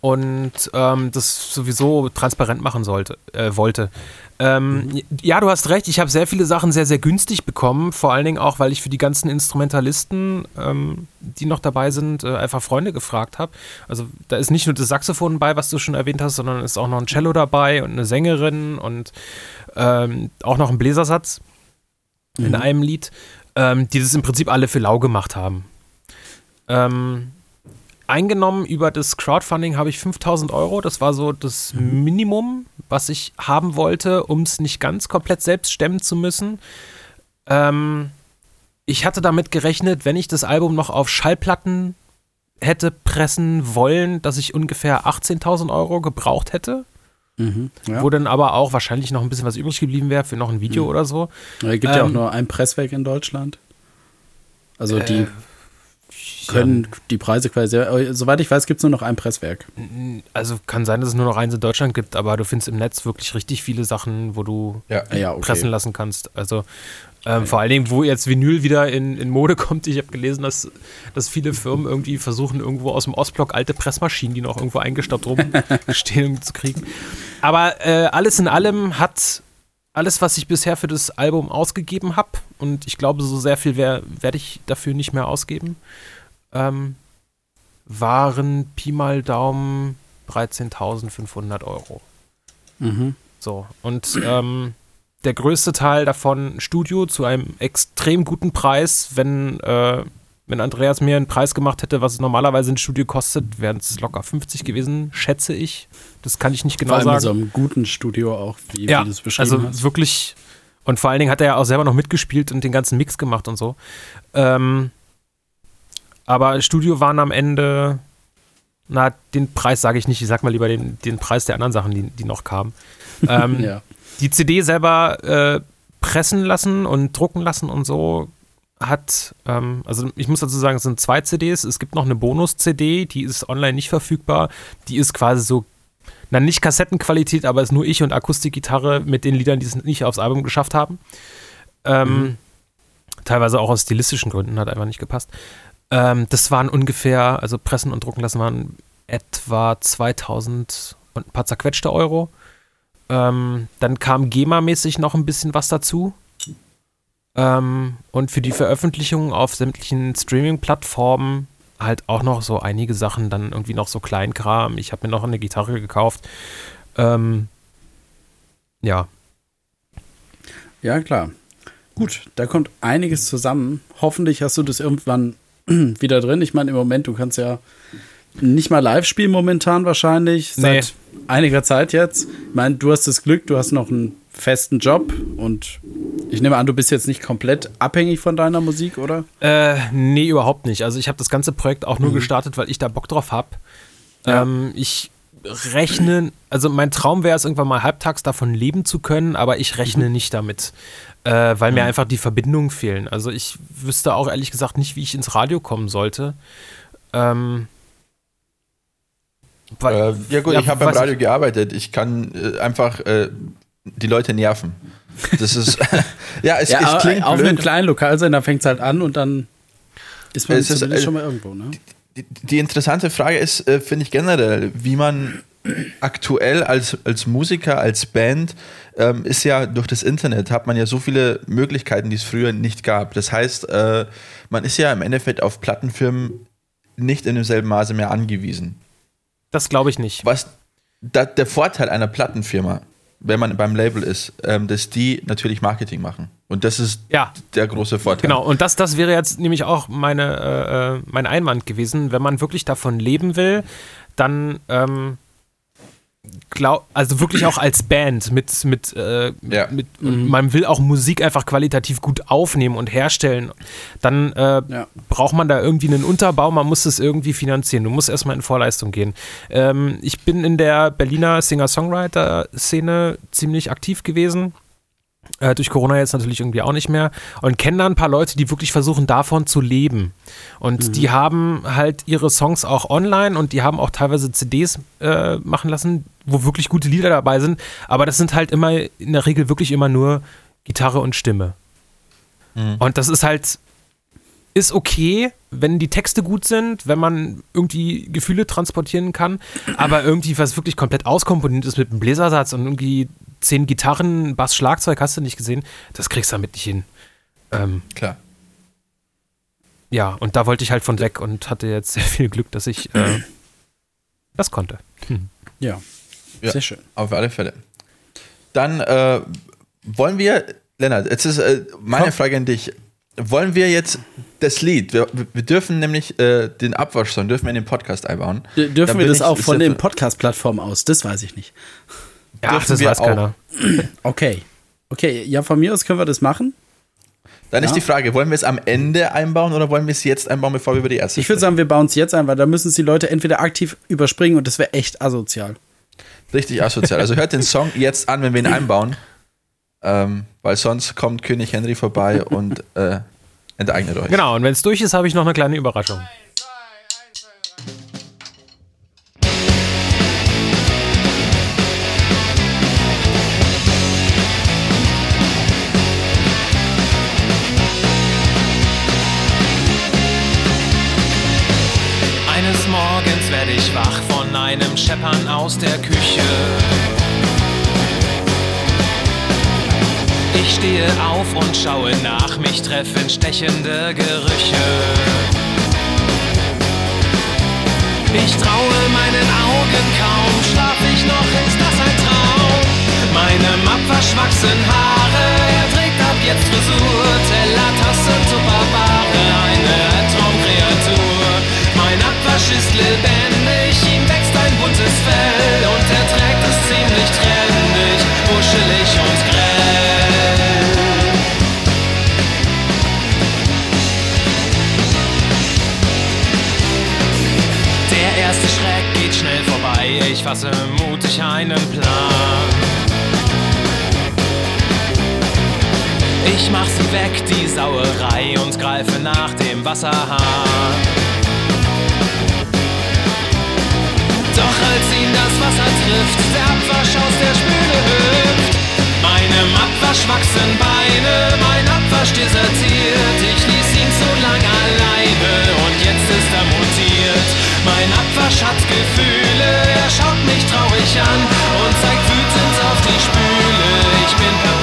und ähm, das sowieso transparent machen sollte, äh, wollte. Ähm, Ja, du hast recht, ich habe sehr viele Sachen sehr, sehr günstig bekommen, vor allen Dingen auch, weil ich für die ganzen Instrumentalisten, ähm, die noch dabei sind, äh, einfach Freunde gefragt habe. Also da ist nicht nur das Saxophon bei, was du schon erwähnt hast, sondern ist auch noch ein Cello dabei und eine Sängerin und ähm, auch noch ein Bläsersatz in einem Lied, ähm, die das im Prinzip alle für lau gemacht haben. Ähm, eingenommen über das Crowdfunding habe ich 5000 Euro. Das war so das Minimum, was ich haben wollte, um es nicht ganz komplett selbst stemmen zu müssen. Ähm, ich hatte damit gerechnet, wenn ich das Album noch auf Schallplatten hätte pressen wollen, dass ich ungefähr 18.000 Euro gebraucht hätte. Mhm, ja. Wo dann aber auch wahrscheinlich noch ein bisschen was übrig geblieben wäre für noch ein Video Mhm. oder so. Es gibt ja auch Ähm, nur ein Presswerk in Deutschland. Also die Äh, können die Preise quasi, äh, soweit ich weiß, gibt es nur noch ein Presswerk. Also kann sein, dass es nur noch eins in Deutschland gibt, aber du findest im Netz wirklich richtig viele Sachen, wo du Ja. Ja, okay. pressen lassen kannst. Also ähm, vor allen Dingen, wo jetzt Vinyl wieder in, in Mode kommt. Ich habe gelesen, dass, dass viele Firmen irgendwie versuchen, irgendwo aus dem Ostblock alte Pressmaschinen, die noch irgendwo eingestaubt rumstehen, zu kriegen. Aber äh, alles in allem hat alles, was ich bisher für das Album ausgegeben habe, und ich glaube, so sehr viel wer- werde ich dafür nicht mehr ausgeben, ähm, waren Pi mal Daumen 13.500 Euro. Mhm. So, und ähm, der größte Teil davon Studio zu einem extrem guten Preis. Wenn, äh, wenn Andreas mir einen Preis gemacht hätte, was normalerweise ein Studio kostet, wären es locker 50 gewesen, schätze ich. Das kann ich nicht genau Vor allem in so sagen. einem guten Studio auch, wie, ja, wie du es beschrieben also hast. wirklich. Und vor allen Dingen hat er ja auch selber noch mitgespielt und den ganzen Mix gemacht und so. Ähm, aber Studio waren am Ende, na, den Preis sage ich nicht, ich sag mal lieber den, den Preis der anderen Sachen, die, die noch kamen. Ähm, Ja. Die CD selber äh, pressen lassen und drucken lassen und so hat, ähm, also ich muss dazu sagen, es sind zwei CDs. Es gibt noch eine Bonus-CD, die ist online nicht verfügbar. Die ist quasi so, na nicht Kassettenqualität, aber ist nur ich und Akustikgitarre mit den Liedern, die es nicht aufs Album geschafft haben. Ähm, Teilweise auch aus stilistischen Gründen, hat einfach nicht gepasst. Ähm, das waren ungefähr, also pressen und drucken lassen waren etwa 2000 und ein paar zerquetschte Euro. Ähm, dann kam GEMA-mäßig noch ein bisschen was dazu. Ähm, und für die Veröffentlichung auf sämtlichen Streaming-Plattformen halt auch noch so einige Sachen, dann irgendwie noch so Kleinkram. Ich habe mir noch eine Gitarre gekauft. Ähm, ja, Ja, klar. Gut, da kommt einiges zusammen. Hoffentlich hast du das irgendwann wieder drin. Ich meine, im Moment, du kannst ja nicht mal live spielen momentan wahrscheinlich. Seit einiger Zeit jetzt. Ich meine, du hast das Glück, du hast noch einen festen Job und ich nehme an, du bist jetzt nicht komplett abhängig von deiner Musik, oder? Äh, nee, überhaupt nicht. Also ich habe das ganze Projekt auch nur gestartet, weil ich da Bock drauf habe. Ja. Ähm, ich rechne, also mein Traum wäre es, irgendwann mal halbtags davon leben zu können, aber ich rechne nicht damit, äh, weil mir einfach die Verbindungen fehlen. Also ich wüsste auch ehrlich gesagt nicht, wie ich ins Radio kommen sollte. Ähm, Äh, ja gut, Ja, ich habe beim Radio gearbeitet. Ich kann äh, einfach äh, die Leute nerven. Das ist ja, es, Ja, es klingt auf einem blöd. kleinen Lokalsender fängt es halt an und dann ist man Es ist, äh, schon mal irgendwo, ne? Die, die interessante Frage ist, äh, finde ich generell, wie man aktuell als, als Musiker, als Band, ähm, ist ja durch das Internet, hat man ja so viele Möglichkeiten, die es früher nicht gab. Das heißt, äh, man ist ja im Endeffekt auf Plattenfirmen nicht in demselben Maße mehr angewiesen. Das glaube ich nicht. Was da, der Vorteil einer Plattenfirma, wenn man beim Label ist, ähm, dass die natürlich Marketing machen. Und das ist Ja. der große Vorteil. Genau, und das, das wäre jetzt nämlich auch meine, äh, äh, mein Einwand gewesen. Wenn man wirklich davon leben will, dann ähm, glaub, also wirklich auch als Band mit, mit, äh, Ja. mit und man will auch Musik einfach qualitativ gut aufnehmen und herstellen, dann äh, Ja. braucht man da irgendwie einen Unterbau, man muss es irgendwie finanzieren. Du musst erstmal in Vorleistung gehen. Ähm, ich bin in der Berliner Singer-Songwriter-Szene ziemlich aktiv gewesen. Äh, durch Corona jetzt natürlich irgendwie auch nicht mehr. Und kenne da ein paar Leute, die wirklich versuchen, davon zu leben. Und die haben halt ihre Songs auch online und die haben auch teilweise CDs äh, machen lassen, wo wirklich gute Lieder dabei sind. Aber das sind halt immer in der Regel wirklich immer nur Gitarre und Stimme. Und das ist halt, ist okay, wenn die Texte gut sind, wenn man irgendwie Gefühle transportieren kann, aber irgendwie was wirklich komplett auskomponiert ist mit einem Bläsersatz und irgendwie zehn Gitarren, Bass, Schlagzeug, hast du nicht gesehen, das kriegst du damit nicht hin. Ähm, Klar. ja, und da wollte ich halt von weg und hatte jetzt sehr viel Glück, dass ich äh, das konnte. Ja. Ja. Sehr schön. Auf alle Fälle. Dann äh, wollen wir, Lennart, jetzt ist äh, meine Komm. Frage an dich. wollen wir jetzt das Lied, wir, wir dürfen nämlich äh, den Abwaschsong, dürfen wir in den Podcast einbauen. D dürfen wir das ich- auch von der- den Podcast-Plattformen aus? Das weiß ich nicht. Ja, Dürfen das weiß auch. keiner. Okay. Okay, ja, von mir aus können wir das machen. Dann ist Ja. die Frage, wollen wir es am Ende einbauen oder wollen wir es jetzt einbauen, bevor wir über die erste Ich würde sagen, wir bauen es jetzt ein, weil da müssen es die Leute entweder aktiv überspringen und das wäre echt asozial. Richtig asozial. Also hört den Song jetzt an, wenn wir ihn einbauen. Ähm, weil sonst kommt König Henry vorbei und äh, enteignet euch. Genau, und wenn es durch ist, habe ich noch eine kleine Überraschung. Werde ich wach von einem Scheppern aus der Küche. Ich stehe auf und schaue nach, mich treffen stechende Gerüche. Ich traue meinen Augen kaum, schlaf ich noch, ist das ein Traum? Meinem Abwasch Haare, er trägt ab jetzt Frisur, Teller, Tassen, Tupperware, eine Traumkreatur. Mein Abwasch ist lebendig, ihm wächst ein buntes Fell und er trägt es ziemlich trendig, wuschelig und grell. Der erste Schreck geht schnell vorbei, ich fasse mutig einen Plan. Ich mach sie weg, die Sauerei, und greife nach dem Wasserhahn. Doch als ihn das Wasser trifft, der Abwasch aus der Spüle hüpft. Meinem Abwasch wachsen Beine, mein Abwasch desertiert. Ich ließ ihn zu lang alleine und jetzt ist er mutiert. Mein Abwasch hat Gefühle, er schaut mich traurig an und zeigt wütend auf die Spüle. Ich bin perplex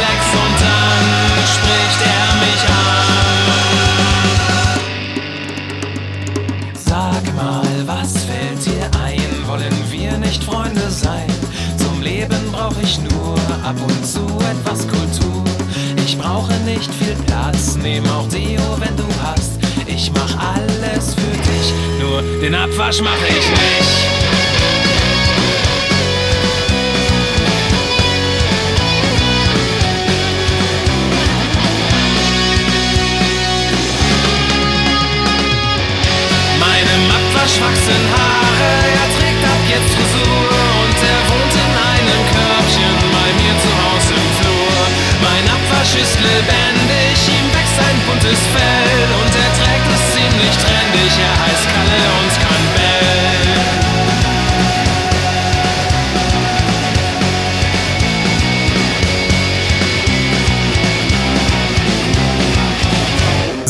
wir nicht Freunde sein? Zum Leben brauche ich nur ab und zu etwas Kultur. Ich brauche nicht viel Platz, nehm auch Deo, wenn du hast. Ich mach alles für dich, nur den Abwasch mache ich nicht. Meinem Abwasch wachsen Haare, jetzt Frisur und er wohnt in einem Körbchen bei mir zu Hause im Flur. Mein Abwasch lebendig, ihm wächst ein buntes Fell und er trägt es ziemlich trendig, er heißt Kalle und kann bellen.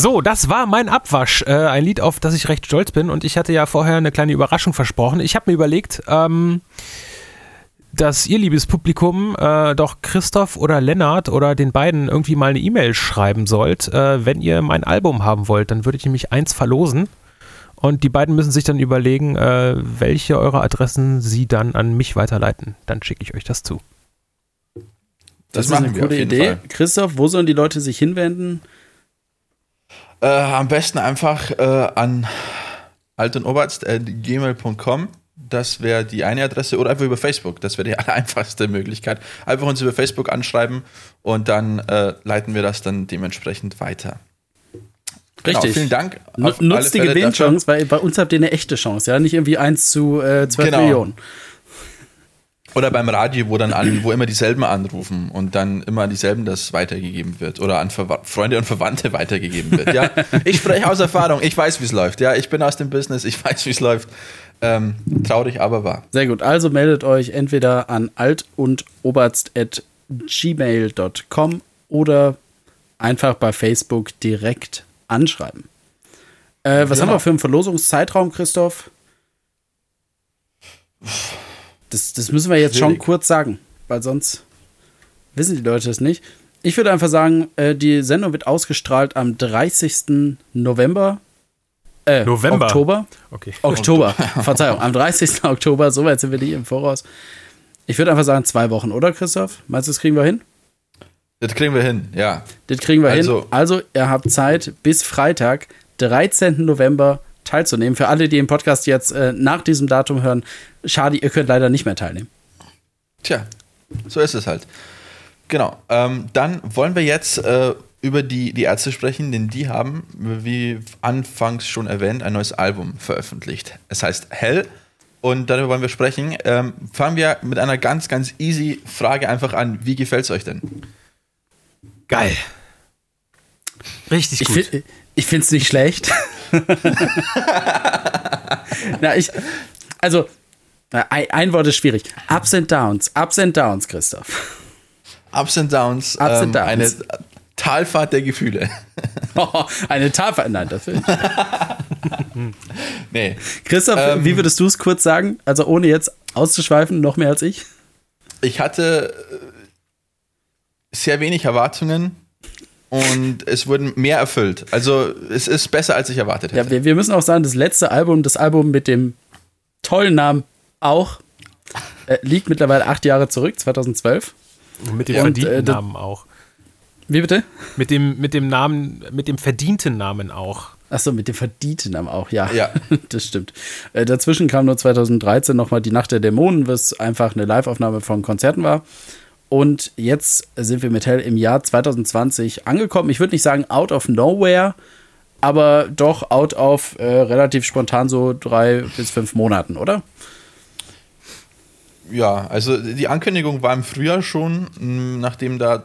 So, das war mein Abwasch. Äh, ein Lied, auf das ich recht stolz bin. Und ich hatte ja vorher eine kleine Überraschung versprochen. Ich habe mir überlegt, ähm, dass ihr, liebes Publikum, äh, doch Christoph oder Lennart oder den beiden irgendwie mal eine E-Mail schreiben sollt, äh, wenn ihr mein Album haben wollt. Dann würde ich nämlich eins verlosen. Und die beiden müssen sich dann überlegen, äh, welche eurer Adressen sie dann an mich weiterleiten. Dann schicke ich euch das zu. Das, ist machen eine gute Idee. Fall. Christoph, wo sollen die Leute sich hinwenden? Äh, am besten einfach äh, an altonoberst.gmail.com. Das wäre die eine Adresse oder einfach über Facebook. Das wäre die allereinfachste Möglichkeit. Einfach uns über Facebook anschreiben und dann äh, leiten wir das dann dementsprechend weiter. Genau, Richtig. vielen Dank. Nutzt die. Gewinnchance, weil bei uns habt ihr eine echte Chance, ja? Nicht irgendwie 1 zu äh, 12 Genau. Millionen. Oder beim Radio, wo dann an, wo immer dieselben anrufen und dann immer an dieselben das weitergegeben wird oder an Verwa Freunde und Verwandte weitergegeben wird. Ja, ich spreche aus Erfahrung, ich weiß, wie es läuft. Ja, ich bin aus dem Business, ich weiß, wie es läuft. Ähm, traurig, aber wahr. Sehr gut. Also meldet euch entweder an alt und oberst.gmail.com oder einfach bei Facebook direkt anschreiben. Äh, was Genau. haben wir für einen Verlosungszeitraum, Christoph? Das, das müssen wir jetzt schon Schwierig. kurz sagen, weil sonst wissen die Leute es nicht. Ich würde einfach sagen, äh, die Sendung wird ausgestrahlt am 30. November. Äh, November. Oktober. Okay. Oktober. Verzeihung, am 30. Oktober, soweit sind wir nicht im Voraus. Ich würde einfach sagen, zwei Wochen, oder Christoph? Meinst du, das kriegen wir hin? Das kriegen wir hin, ja. Das kriegen wir Also- hin. Also, ihr habt Zeit, bis Freitag, 13. November teilzunehmen. Für alle, die den Podcast jetzt äh, nach diesem Datum hören, schade, ihr könnt leider nicht mehr teilnehmen. Tja, so ist es halt. Genau. Ähm, dann wollen wir jetzt äh, über die, die Ärzte sprechen, denn die haben, wie anfangs schon erwähnt, ein neues Album veröffentlicht. Es heißt Hell und darüber wollen wir sprechen. Ähm, fangen wir mit einer ganz, ganz easy Frage einfach an. Wie gefällt es euch denn? Geil. Richtig Ich, gut. find- ich finde es nicht schlecht. Na, ich, also, ein, Wort ist schwierig. Ups and Downs, Ups and Downs, Christoph. Ups and Downs. Ups and ähm, Downs. Eine Talfahrt der Gefühle. Eine Tafel, nein, das will ich. nee. Christoph, Ähm, wie würdest du es kurz sagen? Also, ohne jetzt auszuschweifen, noch mehr als ich? Ich hatte äh, sehr wenig Erwartungen und es wurden mehr erfüllt. Also es ist besser, als ich erwartet Ja, hätte. wir, wir müssen auch sagen, das letzte Album, das Album mit dem tollen Namen auch, äh, liegt mittlerweile acht Jahre zurück, 2012. mit dem Und, verdienten äh, Namen auch. Wie bitte? Mit dem, mit dem Namen, mit dem verdienten Namen auch. Achso, mit dem verdienten Namen auch, ja. Ja. das stimmt. Äh, dazwischen kam nur 2013 nochmal Die Nacht der Dämonen, was einfach eine Liveaufnahme von Konzerten war. Und jetzt sind wir mit Hell im Jahr 2020 angekommen. Ich würde nicht sagen out of nowhere, aber doch out of äh, relativ spontan so drei bis fünf Monaten, oder? Ja, also die Ankündigung war im Frühjahr schon, nachdem da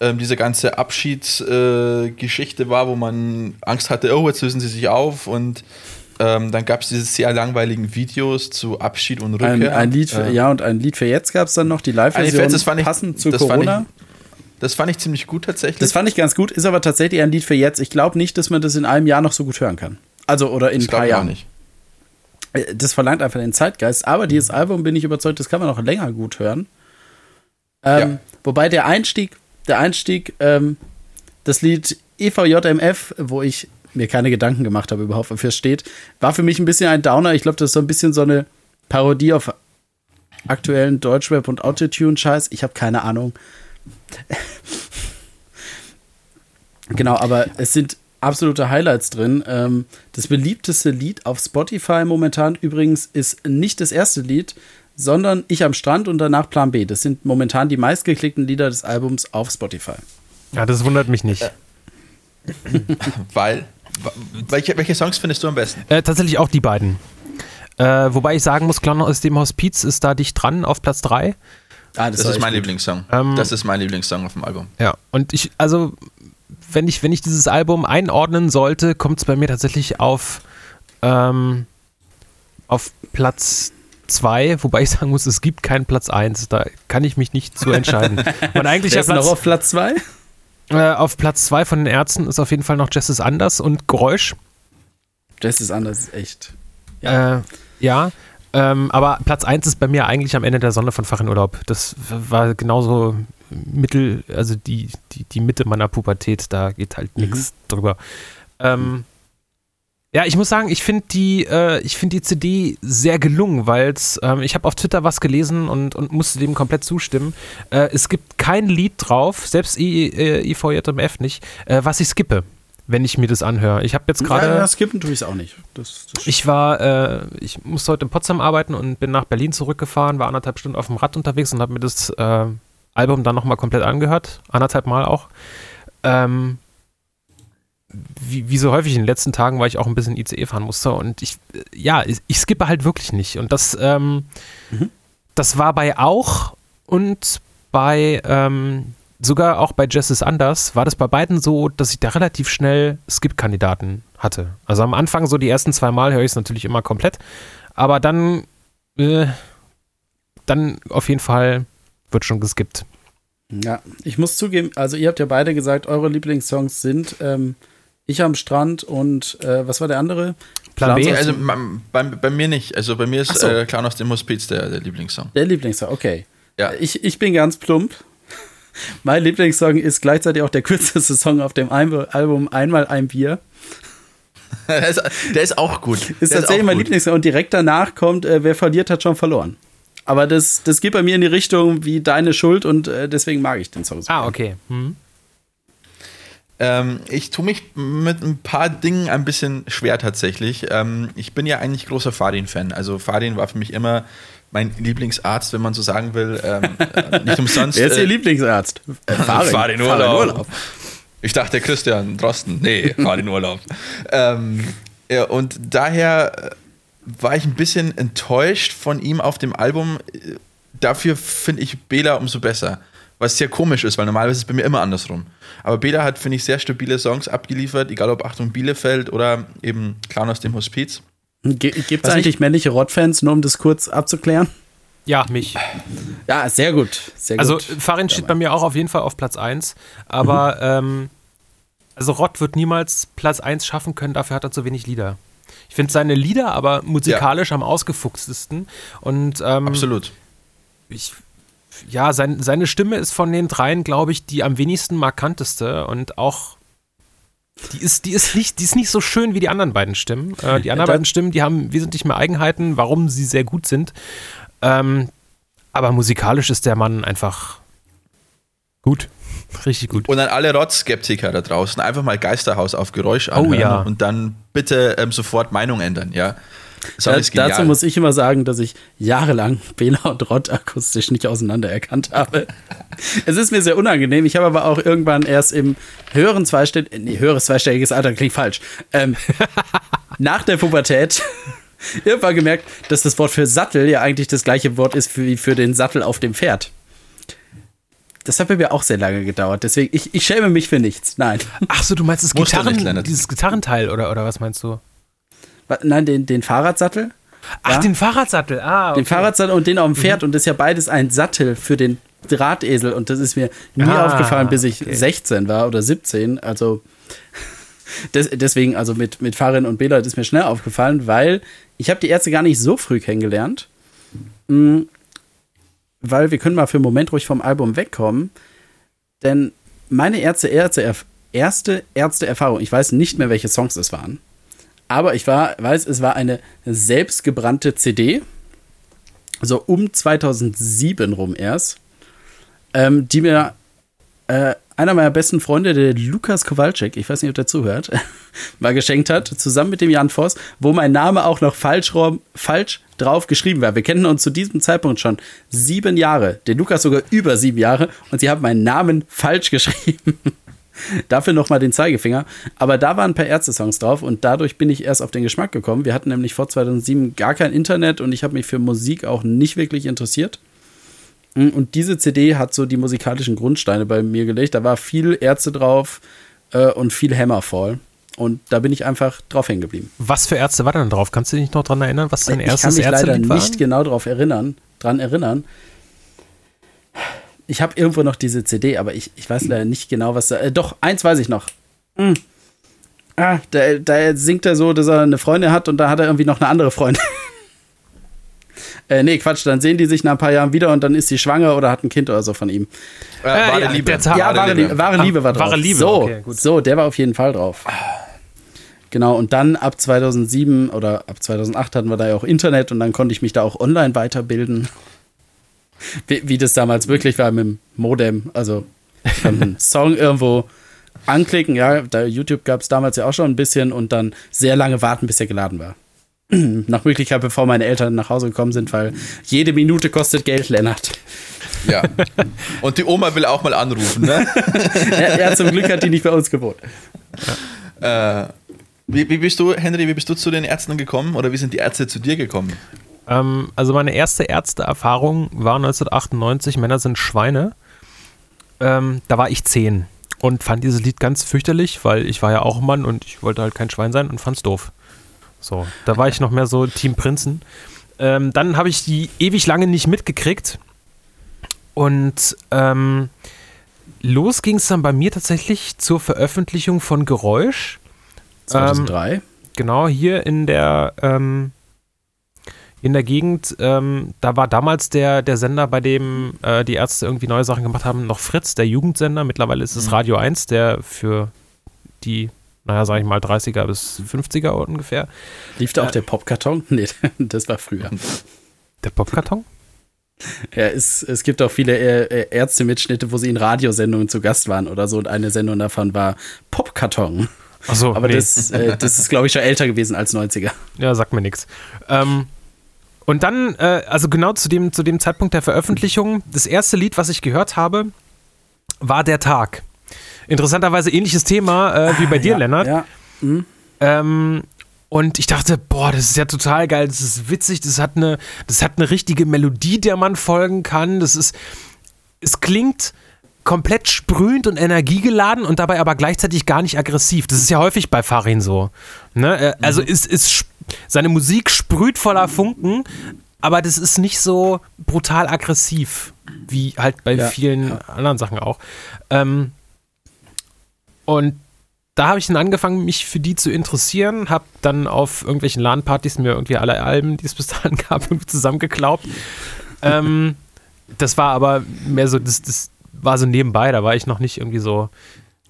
ähm, diese ganze Abschiedsgeschichte äh, war, wo man Angst hatte, oh, jetzt lösen sie sich auf und ähm, dann gab es diese sehr langweiligen Videos zu Abschied und Rückkehr. Ein, ein Lied für, Ähm, ja, und ein Lied für jetzt gab es dann noch, die Live-Version, jetzt, das fand ich- passend zu das fand Corona. Das fand ich ziemlich gut tatsächlich. Das fand ich ganz gut, ist aber tatsächlich ein Lied für jetzt. Ich glaube nicht, dass man das in einem Jahr noch so gut hören kann. Also, oder in Das ein paar ich Jahren. nicht. Äh, Das verlangt einfach den Zeitgeist. Aber dieses Album bin ich überzeugt, das kann man noch länger gut hören. Ähm, Ja. Wobei der Einstieg, der Einstieg, ähm, das Lied EVJMF, wo ich mir keine Gedanken gemacht habe überhaupt, wofür es steht, war für mich ein bisschen ein Downer. Ich glaube, das ist so ein bisschen so eine Parodie auf aktuellen Deutschrap und Autotune-Scheiß. Ich habe keine Ahnung. genau, aber es sind absolute Highlights drin. Ähm, das beliebteste Lied auf Spotify momentan übrigens ist nicht das erste Lied, sondern Ich am Strand und danach Plan B. Das sind momentan die meistgeklickten Lieder des Albums auf Spotify. Ja, das wundert mich nicht. Weil, welche, welche Songs findest du am besten? Äh, tatsächlich auch die beiden. Äh, wobei ich sagen muss, Clown aus dem Hospiz ist da dicht dran auf Platz 3. Ah, Das war ist mein gut. Lieblingssong. Ähm, das ist mein Lieblingssong auf dem Album. Ja, und ich, also, wenn ich, wenn ich dieses Album einordnen sollte, kommt es bei mir tatsächlich auf, ähm, auf Platz 2, wobei ich sagen muss, es gibt keinen Platz 1. Da kann ich mich nicht zu entscheiden. Und eigentlich ist noch auf Platz 2? Äh, auf Platz 2 von den Ärzten ist auf jeden Fall noch Justice Anders und Geräusch. Das ist anders, ist echt. Ja. Äh, ja. Ähm, aber Platz 1 ist bei mir eigentlich am Ende der Sonne von Fach in Urlaub. Das war genauso Mittel, also die, die, die Mitte meiner Pubertät, da geht halt nichts drüber. Ähm, ja, ich muss sagen, ich finde die, äh, ich finde die CD sehr gelungen, weil ähm, ich habe auf Twitter was gelesen und, und musste dem komplett zustimmen. Äh, es gibt kein Lied drauf, selbst I, äh, IVJMF nicht, äh, was ich skippe, wenn ich mir das anhöre. Ich habe jetzt gerade. Ja, skippen tue ich es auch nicht. Das, das Ich war, äh, ich musste heute in Potsdam arbeiten und bin nach Berlin zurückgefahren, war anderthalb Stunden auf dem Rad unterwegs und habe mir das äh, Album dann nochmal komplett angehört, anderthalb Mal auch. Ähm, wie, wie so häufig in den letzten Tagen, weil ich auch ein bisschen ICE fahren musste und ich, ja, ich, ich skippe halt wirklich nicht und das, ähm, Mhm. das war bei auch und bei, ähm, sogar auch bei Jess is Anders war das bei beiden so, dass ich da relativ schnell Skip-Kandidaten hatte. Also am Anfang so die ersten zwei Mal höre ich es natürlich immer komplett, aber dann, äh, dann auf jeden Fall wird schon geskippt. Ja, ich muss zugeben, also ihr habt ja beide gesagt, eure Lieblingssongs sind ähm, Ich am Strand und äh, was war der andere? Plan B? Also bei, bei mir nicht. Also bei mir ist so. äh, Clown aus dem Hospiz der, der Lieblingssong. Der Lieblingssong, okay. Ja. Ich, ich bin ganz plump. Mein Lieblingssong ist gleichzeitig auch der kürzeste Song auf dem Ein- Album Einmal ein Bier. der, ist, der ist auch gut. Ist der tatsächlich auch mein gut. Lieblingssong. Und direkt danach kommt äh, Wer verliert, hat schon verloren. Aber das, das geht bei mir in die Richtung wie deine Schuld und äh, deswegen mag ich den Song so. Ah, okay. Hm. Ähm, ich tue mich mit ein paar Dingen ein bisschen schwer tatsächlich. Ähm, ich bin ja eigentlich großer Fadin-Fan. Also Fadin war für mich immer mein Lieblingsarzt, wenn man so sagen will. Ähm, äh, nicht umsonst. Wer ist Ihr äh, Lieblingsarzt? Äh, Farin, Farin Urlaub. Ich dachte Christian Drosten. Nee, Farin Urlaub. ähm, ja, und daher äh, war ich ein bisschen enttäuscht von ihm auf dem Album. Dafür finde ich Bela umso besser. Was sehr komisch ist, weil normalerweise ist es bei mir immer andersrum. Aber Bela hat, finde ich, sehr stabile Songs abgeliefert, egal ob Achtung Bielefeld oder eben Clown aus dem Hospiz. Gibt es eigentlich männliche Rottfans, nur um das kurz abzuklären? Ja, mich. Ja, sehr gut. Sehr also gut. Farin steht bei mir auch auf jeden Fall auf Platz 1. Aber ähm, also Rott wird niemals Platz 1 schaffen können, dafür hat er zu wenig Lieder. Ich finde seine Lieder aber musikalisch am ausgefuchstesten. Und ähm, Absolut. ich, ja, sein, seine Stimme ist von den dreien, glaube ich, die am wenigsten markanteste und auch die ist, die ist nicht, die ist nicht so schön wie die anderen beiden Stimmen. Äh, die anderen Da- beiden Stimmen, die haben wesentlich mehr Eigenheiten, warum sie sehr gut sind. Ähm, aber musikalisch ist der Mann einfach gut. Richtig gut. Und an alle Rott-Skeptiker da draußen, einfach mal Geisterhaus auf Geräusch anhören Oh ja. und dann bitte ähm, sofort Meinung ändern, ja. Song Da, dazu muss ich immer sagen, dass ich jahrelang Bela und Rott akustisch nicht auseinander erkannt habe. es ist mir sehr unangenehm. Ich habe aber auch irgendwann erst im höheren zweistelligen, nee, höheres zweistelliges Alter klingt falsch, ähm, nach der Pubertät irgendwann gemerkt, dass das Wort für Sattel ja eigentlich das gleiche Wort ist wie für den Sattel auf dem Pferd. Das hat bei mir auch sehr lange gedauert. Deswegen, ich, ich schäme mich für nichts. Nein. Ach so, du meinst das Gitarren, dieses Gitarrenteil oder, oder was meinst du? Nein, den, den Fahrradsattel. Ach, Ja. den Fahrradsattel. Ah, okay. Den Fahrradsattel und den auf dem Pferd. Und das ist ja beides ein Sattel für den Drahtesel. Und das ist mir nie Ah, aufgefallen, bis ich okay. 16 war oder 17. Also des, deswegen, also mit, mit Farin und Bela, das ist mir schnell aufgefallen, weil ich habe die Ärzte gar nicht so früh kennengelernt. Mm, Weil wir können mal für einen Moment ruhig vom Album wegkommen. Denn meine Ärzte, Ärzte, erste Ärzte-Erfahrung, ich weiß nicht mehr, welche Songs es waren. Aber ich war, weiß, es war eine selbstgebrannte CD. So um 2007 rum erst. Ähm, die mir äh, einer meiner besten Freunde, der Lukas Kowalczyk, ich weiß nicht, ob der zuhört, mal geschenkt hat, zusammen mit dem Jan Voss, wo mein Name auch noch falsch, rum- falsch drauf geschrieben war. Wir kennen uns zu diesem Zeitpunkt schon sieben Jahre, der Lukas sogar über sieben Jahre und sie haben meinen Namen falsch geschrieben. Dafür nochmal den Zeigefinger. Aber da waren ein paar Ärzte-Songs drauf und dadurch bin ich erst auf den Geschmack gekommen. Wir hatten nämlich vor 2007 gar kein Internet und ich habe mich für Musik auch nicht wirklich interessiert. Mm, Und diese CD hat so die musikalischen Grundsteine bei mir gelegt. Da war viel Ärzte drauf äh, und viel Hammerfall. Und da bin ich einfach drauf hängen geblieben. Was für Ärzte war denn drauf? Kannst du dich noch dran erinnern, was dein ich kann erstes mich leider war? nicht genau darauf erinnern, dran erinnern. Ich habe irgendwo noch diese CD, aber ich, ich weiß leider nicht genau, was da. Äh, doch, eins weiß ich noch. Hm. Ah, da, da singt er so, dass er eine Freundin hat und da hat er irgendwie noch eine andere Freundin. äh, nee, Quatsch, dann sehen die sich nach ein paar Jahren wieder und dann ist sie schwanger oder hat ein Kind oder so von ihm. äh, wahre ja, Liebe. Ja, wahre Liebe, wahre Ah, Liebe war drauf. wahre Liebe, so, okay, gut. so, der war auf jeden Fall drauf. Genau, und dann ab 2007 oder ab 2008 hatten wir da ja auch Internet und dann konnte ich mich da auch online weiterbilden. Wie, wie das damals wirklich war mit dem Modem. Also, einen Song irgendwo anklicken. Ja, da YouTube gab es damals ja auch schon ein bisschen und dann sehr lange warten, bis er geladen war. Nach Möglichkeit, bevor meine Eltern nach Hause gekommen sind, weil jede Minute kostet Geld, Lennart. Ja. Und die Oma will auch mal anrufen, ne? Er, er zum Glück hat die nicht bei uns gewohnt. äh, wie, wie bist du, Henry, wie bist du zu den Ärzten gekommen oder wie sind die Ärzte zu dir gekommen? Ähm, also meine erste Ärzteerfahrung war 1998, Männer sind Schweine. Ähm, da war ich zehn und fand dieses Lied ganz fürchterlich, weil ich war ja auch Mann und ich wollte halt kein Schwein sein und fand's doof. So, da war ich noch mehr so Team Prinzen. Ähm, dann habe ich die ewig lange nicht mitgekriegt und ähm, los ging es dann bei mir tatsächlich zur Veröffentlichung von Geräusch. 2003. Genau, hier in der, ähm, in der Gegend, ähm, da war damals der, der Sender, bei dem äh, die Ärzte irgendwie neue Sachen gemacht haben, noch Fritz, der Jugendsender. Mittlerweile ist es Radio 1, der für die, naja, sag ich mal, 30er bis 50er ungefähr. Lief da auch der Popkarton? Nee, das war früher. Der Popkarton? Ja, es, es gibt auch viele äh, Ärzte-Mitschnitte, wo sie in Radiosendungen zu Gast waren oder so. Und eine Sendung davon war Popkarton. Achso, Aber das, äh, das ist, glaube ich, schon älter gewesen als 90er. Ja, sagt mir nichts. Ähm, und dann, äh, also genau zu dem, zu dem Zeitpunkt der Veröffentlichung, das erste Lied, was ich gehört habe, war Der Tag. Interessanterweise ähnliches Thema äh, wie bei dir, ja, Lennart. Ja. Ähm, und ich dachte, boah, das ist ja total geil, das ist witzig, das hat eine, das hat eine richtige Melodie, der man folgen kann. Das ist, es klingt komplett sprühend und energiegeladen und dabei aber gleichzeitig gar nicht aggressiv. Das ist ja häufig bei Farin so. Ne? Äh, Also ist, ist, sp- seine Musik sprüht voller Funken, aber das ist nicht so brutal aggressiv, wie halt bei Ja, vielen anderen Sachen auch. Ähm, und da habe ich dann angefangen, mich für die zu interessieren, habe dann auf irgendwelchen LAN-Partys mir irgendwie alle Alben, die es bis dahin gab, irgendwie zusammengeklaubt. ähm, das war aber mehr so, das, das war so nebenbei, da war ich noch nicht irgendwie so,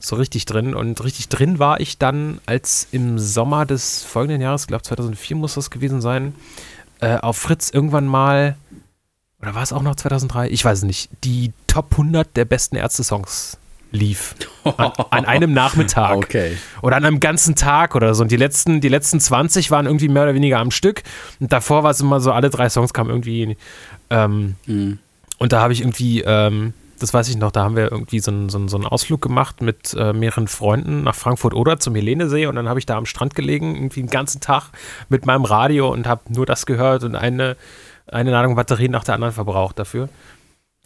so richtig drin. Und richtig drin war ich dann, als im Sommer des folgenden Jahres, ich glaube 2004 muss das gewesen sein, äh, auf Fritz irgendwann mal, oder war es auch noch 2003? Ich weiß es nicht, die Top 100 der besten Ärzte-Songs lief. An, an einem Nachmittag. Okay. Oder an einem ganzen Tag oder so. Und die letzten, die letzten 20 waren irgendwie mehr oder weniger am Stück. Und davor war es immer so, alle drei Songs kamen irgendwie. Ähm, Mhm. Und da habe ich irgendwie, ähm, das weiß ich noch, da haben wir irgendwie so einen, so einen, so einen Ausflug gemacht mit äh, mehreren Freunden nach Frankfurt oder zum Helenesee. Und dann habe ich da am Strand gelegen, irgendwie den ganzen Tag mit meinem Radio und habe nur das gehört und eine, eine Ladung Batterien nach der anderen verbraucht dafür.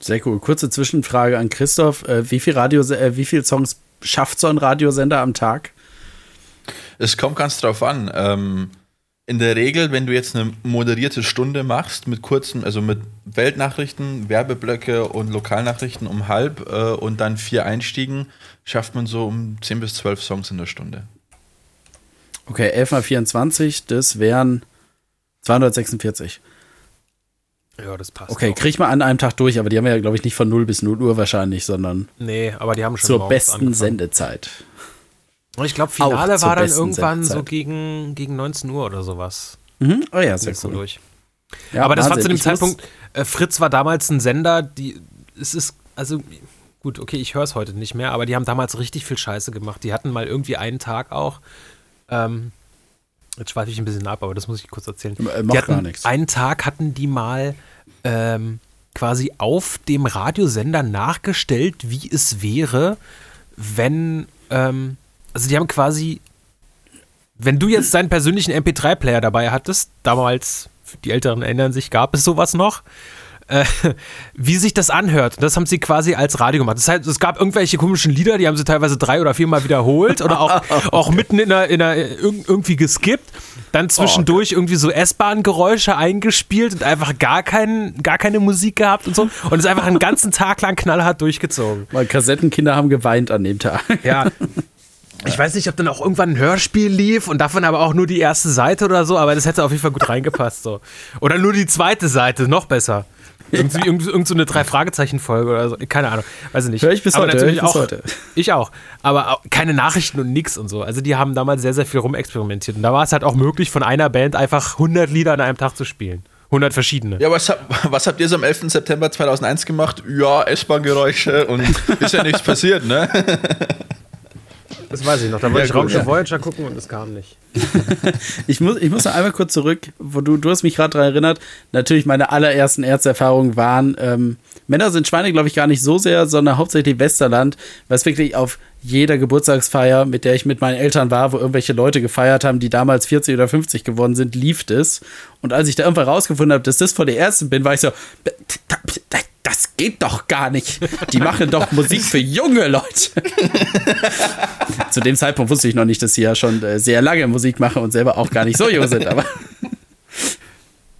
Sehr cool. Kurze Zwischenfrage an Christoph. Äh, wie viel Radio, äh, wie viel Songs schafft so ein Radiosender am Tag? Es kommt ganz drauf an. Ähm, in der Regel, wenn du jetzt eine moderierte Stunde machst mit kurzen, also mit Weltnachrichten, Werbeblöcke und Lokalnachrichten um halb äh, und dann vier Einstiegen, schafft man so um 10 bis 12 Songs in der Stunde. Okay, 11 mal 24, das wären 246. Ja, das passt. Okay, auch. krieg ich mal an einem Tag durch, aber die haben ja, glaube ich, nicht von 0 bis 0 Uhr wahrscheinlich, sondern Nee, aber die haben schon zur besten angefangen. Sendezeit. Und ich glaube, Finale war dann irgendwann so Sendezeit. gegen, gegen 19 Uhr oder sowas. Mhm. Oh ja, sehr so cool. durch. Ja, Aber das war zu Wahnsinn. dem Ich Zeitpunkt, äh, Fritz war damals ein Sender, die, es ist, also, gut, okay, ich höre es heute nicht mehr, aber die haben damals richtig viel Scheiße gemacht. Die hatten mal irgendwie einen Tag auch, ähm, jetzt schweife ich ein bisschen ab, aber das muss ich kurz erzählen. Äh, macht gar nichts. Einen Tag hatten die mal ähm, quasi auf dem Radiosender nachgestellt, wie es wäre, wenn, ähm, also die haben quasi, wenn du jetzt deinen persönlichen MP3-Player dabei hattest, damals, die Älteren erinnern sich, gab es sowas noch, äh, wie sich das anhört. Das haben sie quasi als Radio gemacht. Das heißt, es gab irgendwelche komischen Lieder, die haben sie teilweise drei oder viermal wiederholt oder auch, auch mitten in der, in der irg- irgendwie geskippt. Dann zwischendurch irgendwie so S-Bahn-Geräusche eingespielt und einfach gar, kein, gar keine Musik gehabt und so. Und es einfach einen ganzen Tag lang knallhart durchgezogen. Weil Kassettenkinder haben geweint an dem Tag. Ja. Ich weiß nicht, ob dann auch irgendwann ein Hörspiel lief und davon aber auch nur die erste Seite oder so, aber das hätte auf jeden Fall gut reingepasst. So. Oder nur die zweite Seite, noch besser. Irgendwie, irgend, irgend so eine Drei-Fragezeichen-Folge oder so. Keine Ahnung. Weiß ich nicht. Hör ich bis aber heute, natürlich ich bis auch, heute. Ich auch. Aber auch keine Nachrichten und nix und so. Also die haben damals sehr, sehr viel rumexperimentiert. Und da war es halt auch möglich, von einer Band einfach 100 Lieder an einem Tag zu spielen. 100 verschiedene. Ja, was, hab, was habt ihr so am 11. September 2001 gemacht? Ja, S-Bahn-Geräusche und ist ja nichts passiert, ne? Das weiß ich noch. Da wollte Ja, ich Raumschiff ja. Voyager gucken und es kam nicht. Ich muss, ich muss noch einmal kurz zurück, wo du, du hast mich gerade daran erinnert. Natürlich, meine allerersten Ärzteerfahrungen waren, ähm, Männer sind Schweine, glaube ich, gar nicht so sehr, sondern hauptsächlich Westerland, was wirklich auf jeder Geburtstagsfeier, mit der ich mit meinen Eltern war, wo irgendwelche Leute gefeiert haben, die damals 40 oder 50 geworden sind, lief es. Und als ich da irgendwann rausgefunden habe, dass das von der ersten bin, war ich so, das geht doch gar nicht. Die machen doch Musik für junge Leute. Zu dem Zeitpunkt wusste ich noch nicht, dass sie ja schon äh, sehr lange Musik machen und selber auch gar nicht so jung sind, aber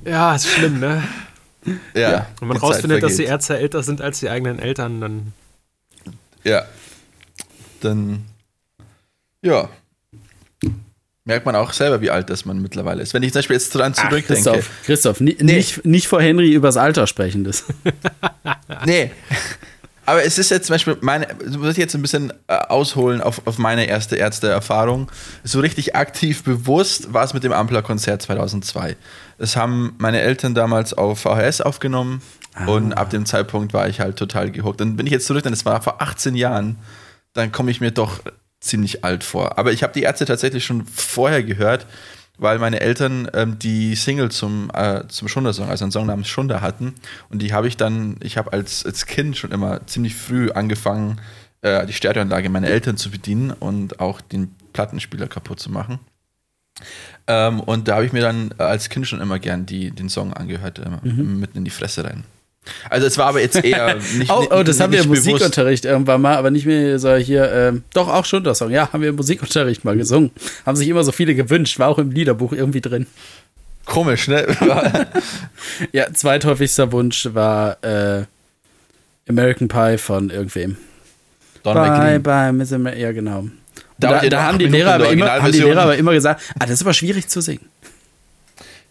Ja, ist schlimm, ne? Ja. Wenn man rausfindet, dass die. Ärzte älter sind als die eigenen Eltern, dann. Ja. Dann, ja. Merkt man auch selber, wie alt das man mittlerweile ist. Wenn ich zum Beispiel jetzt dran Ach, zurückdenke. Christoph, Christoph, ni nicht, nicht vor Henry übers Alter sprechen. Das. Nee. Aber es ist jetzt zum Beispiel meine, muss ich jetzt ein bisschen äh, ausholen auf, auf meine erste Ärzteerfahrung. So richtig aktiv bewusst war es mit dem Ampler-Konzert 2002. Das haben meine Eltern damals auf VHS aufgenommen Und ab dem Zeitpunkt war ich halt total gehuckt. Dann bin ich jetzt zurück, denn es war vor 18 Jahren. Dann komme ich mir doch ziemlich alt vor. Aber ich habe die Ärzte tatsächlich schon vorher gehört, weil meine Eltern ähm, die Single zum, äh, zum Schunder-Song, also einen Song namens Schunder hatten. Und die habe ich dann, ich habe als, als Kind schon immer ziemlich früh angefangen, äh, die Stereoanlage meiner Eltern zu bedienen und auch den Plattenspieler kaputt zu machen. Ähm, und da habe ich mir dann als Kind schon immer gern die, den Song angehört, immer Mhm. mitten in die Fresse rein. Also es war aber jetzt eher nicht. Oh, oh, das nicht, haben wir im bewusst. Musikunterricht irgendwann mal, aber nicht mehr so hier, ähm, doch auch schon das Song. Ja, haben wir im Musikunterricht mal gesungen. Haben sich immer so viele gewünscht, war auch im Liederbuch irgendwie drin. Komisch, ne? Ja, zweithäufigster Wunsch war äh, American Pie von irgendwem. Don bye, McLean. bye, Miss Amer ja, genau. Da Da, da, haben, die Lehrer aber immer, haben die. Lehrer aber immer gesagt, ah, das ist aber schwierig zu singen.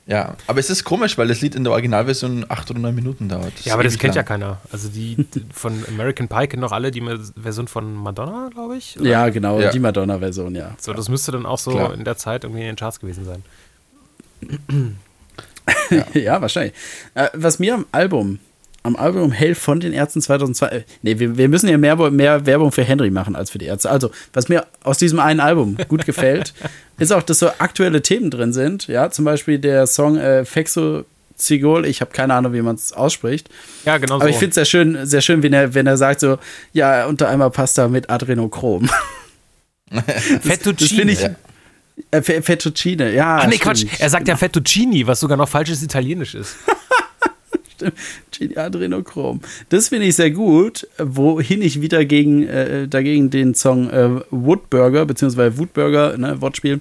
Ja, aber es ist komisch, weil das Lied in der Originalversion acht oder neun Minuten dauert. Ja, aber das kennt ja lang. keiner. Also die von American Pie kennen doch alle die Version von Madonna, glaube ich. oder? Ja, genau, Ja. die Madonna-Version, ja. So, das müsste dann auch so Klar. in der Zeit irgendwie in den Charts gewesen sein. Ja, wahrscheinlich. Äh, was mir am Album, am Album Hell von den Ärzten 2002, äh, nee, wir, wir müssen ja mehr, mehr Werbung für Henry machen als für die Ärzte. Also, was mir aus diesem einen Album gut gefällt, ist auch, dass so aktuelle Themen drin sind. Ja, zum Beispiel der Song äh, Fexo Zigol, ich habe keine Ahnung, wie man es ausspricht. Ja, genau Aber so. ich finde es sehr schön, sehr schön, wenn er, wenn er sagt so, ja, unter einmal Pasta mit Adrenochrom. Fettuccine. Das finde ich. Äh, Fettuccine, ja. Ach nee, stimmt. Quatsch. Er sagt ja Fettuccini, was sogar noch falsches Italienisch ist. Adrenochrom. Das finde ich sehr gut, wohin ich wieder gegen, äh, dagegen den Song äh, Woodburger, beziehungsweise Woodburger, ne, Wortspiel,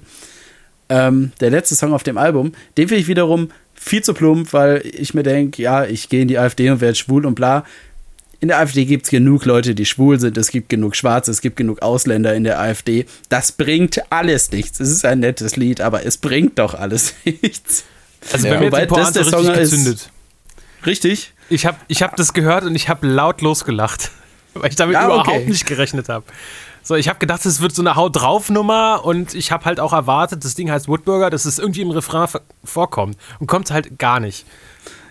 ähm, der letzte Song auf dem Album, den finde ich wiederum viel zu plump, weil ich mir denke, ja, ich gehe in die AfD und werde schwul und bla. In der AfD gibt es genug Leute, die schwul sind, es gibt genug Schwarze, es gibt genug Ausländer in der AfD. Das bringt alles nichts. Es ist ein nettes Lied, aber es bringt doch alles nichts. Also Ja. bei mir Wobei hat die das der Song ist- gezündet. Richtig? Ich habe ich hab das gehört und ich habe laut losgelacht, weil ich damit Ja, überhaupt okay. nicht gerechnet habe. So, ich habe gedacht, es wird so eine Haut drauf Nummer und ich habe halt auch erwartet, das Ding heißt Woodburger, dass es irgendwie im Refrain vorkommt und kommt halt gar nicht.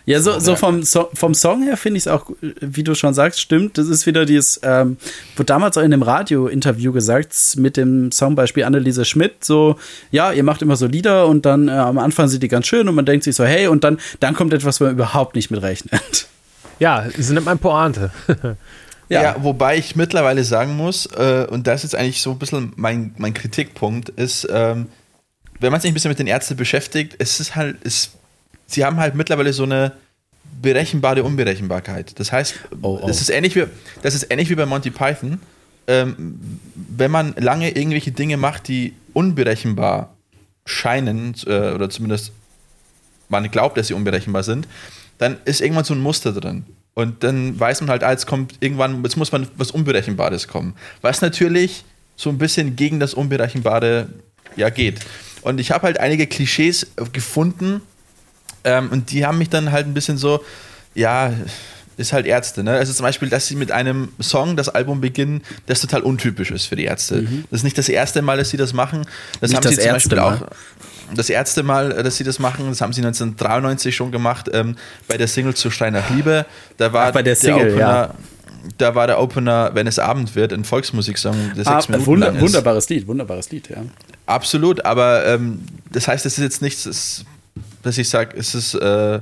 Ja, so, so vom, so, vom Song her finde ich es auch, wie du schon sagst, stimmt. Das ist wieder dieses, ähm, wurde damals auch in einem Radio-Interview gesagt, mit dem Songbeispiel Anneliese Schmidt, so, ja, ihr macht immer so Lieder und dann äh, am Anfang sind die ganz schön und man denkt sich so, hey, und dann, dann kommt etwas, wo man überhaupt nicht mit rechnet. Ja, sie nimmt ein Pointe. Ja. wobei ich mittlerweile sagen muss, äh, und das ist jetzt eigentlich so ein bisschen mein, mein Kritikpunkt, ist, ähm, wenn man sich ein bisschen mit den Ärzten beschäftigt, es ist halt, es, sie haben halt mittlerweile so eine berechenbare Unberechenbarkeit. Das heißt, Oh, oh. Das, ist ähnlich wie, das ist ähnlich wie bei Monty Python. Ähm, wenn man lange irgendwelche Dinge macht, die unberechenbar scheinen, äh, oder zumindest man glaubt, dass sie unberechenbar sind, dann ist irgendwann so ein Muster drin. Und dann weiß man halt, ah, jetzt kommt irgendwann, jetzt muss man was Unberechenbares kommen. Was natürlich so ein bisschen gegen das Unberechenbare ja geht. Und ich habe halt einige Klischees gefunden ähm, und die haben mich dann halt ein bisschen so, ja, ist halt Ärzte, ne? Also zum Beispiel, dass sie mit einem Song das Album beginnen, das total untypisch ist für die Ärzte. Das ist nicht das erste Mal, dass sie das machen. Das Nicht haben das sie zum Beispiel erste auch. Das erste Mal, äh, dass sie das machen, das haben sie 1993 schon gemacht, ähm, bei der Single zu Stein nach Liebe. Da war Ach, bei der Single, Opener, ja. Da war der Opener, wenn es Abend wird, ein Volksmusiksong, der Ah, sechs Minuten wunder, lang ist. wunderbares Lied, wunderbares Lied, ja. Absolut, aber ähm, das heißt, es ist jetzt nichts, dass ich sage, es ist äh,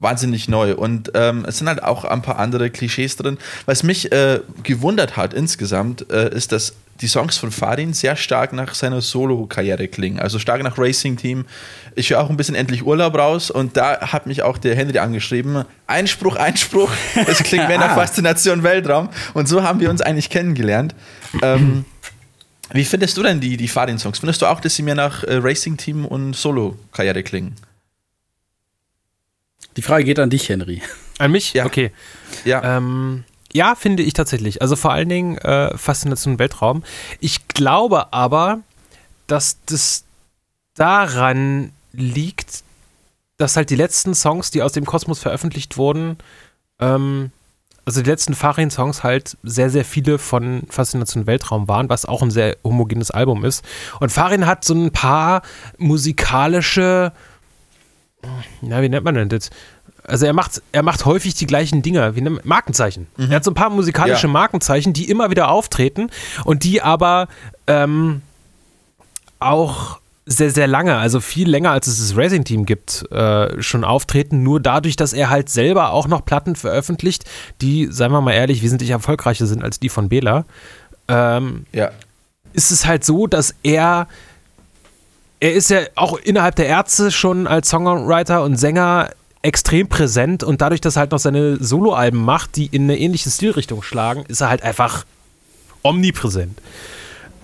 wahnsinnig neu. Und ähm, es sind halt auch ein paar andere Klischees drin. Was mich äh, gewundert hat insgesamt, äh, ist, dass die Songs von Farin sehr stark nach seiner Solo-Karriere klingen. Also stark nach Racing-Team. Ich höre auch ein bisschen endlich Urlaub raus und da hat mich auch der Henry angeschrieben. Einspruch, Einspruch. Es klingt mehr nach Ah. Faszination Weltraum. Und so haben wir uns eigentlich kennengelernt. Ähm, wie findest du denn die, die Farin-Songs? Findest du auch, dass sie mehr nach äh, Racing-Team und Solo-Karriere klingen? Die Frage geht an dich, Henry. An mich? Ja. Okay. Ja. Ähm, ja, finde ich tatsächlich. Also vor allen Dingen äh, Faszination Weltraum. Ich glaube aber, dass das daran liegt, dass halt die letzten Songs, die aus dem Kosmos veröffentlicht wurden, ähm, also die letzten Farin-Songs halt sehr, sehr viele von Faszination Weltraum waren, was auch ein sehr homogenes Album ist. Und Farin hat so ein paar musikalische, na, wie nennt man denn das? Also er macht, er macht häufig die gleichen Dinge, wie eine Markenzeichen. Er hat so ein paar musikalische Ja. Markenzeichen, die immer wieder auftreten und die aber ähm, auch sehr, sehr lange, also viel länger als es das Racing-Team gibt, äh, schon auftreten, nur dadurch, dass er halt selber auch noch Platten veröffentlicht, die, seien wir mal ehrlich, wesentlich erfolgreicher sind als die von Bela. Ähm, Ja. ist es halt so, dass er er ist ja auch innerhalb der Ärzte schon als Songwriter und Sänger extrem präsent und dadurch, dass er halt noch seine Soloalben macht, die in eine ähnliche Stilrichtung schlagen, ist er halt einfach omnipräsent.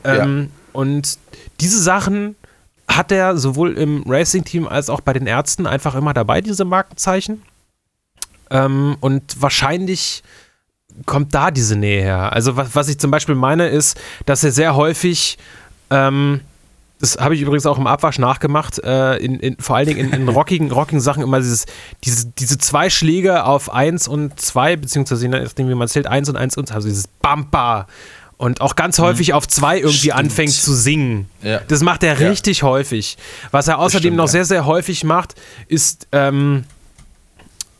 Ähm, Und diese Sachen hat er sowohl im Racing-Team als auch bei den Ärzten einfach immer dabei, diese Markenzeichen. Ähm, und wahrscheinlich kommt da diese Nähe her. Also was, was ich zum Beispiel meine, ist, dass er sehr häufig, ähm, das habe ich übrigens auch im Abwasch nachgemacht, äh, in, in, vor allen Dingen in, in rockigen, rockigen Sachen immer dieses, diese, diese zwei Schläge auf 1 und 2, beziehungsweise je nachdem, wie man zählt, 1 und 1 und also dieses Bampa und auch ganz häufig auf 2 irgendwie Stimmt. anfängt zu singen. Ja. Das macht er Ja. richtig häufig. Was er außerdem stimmt, noch ja. sehr, sehr häufig macht, ist, ähm,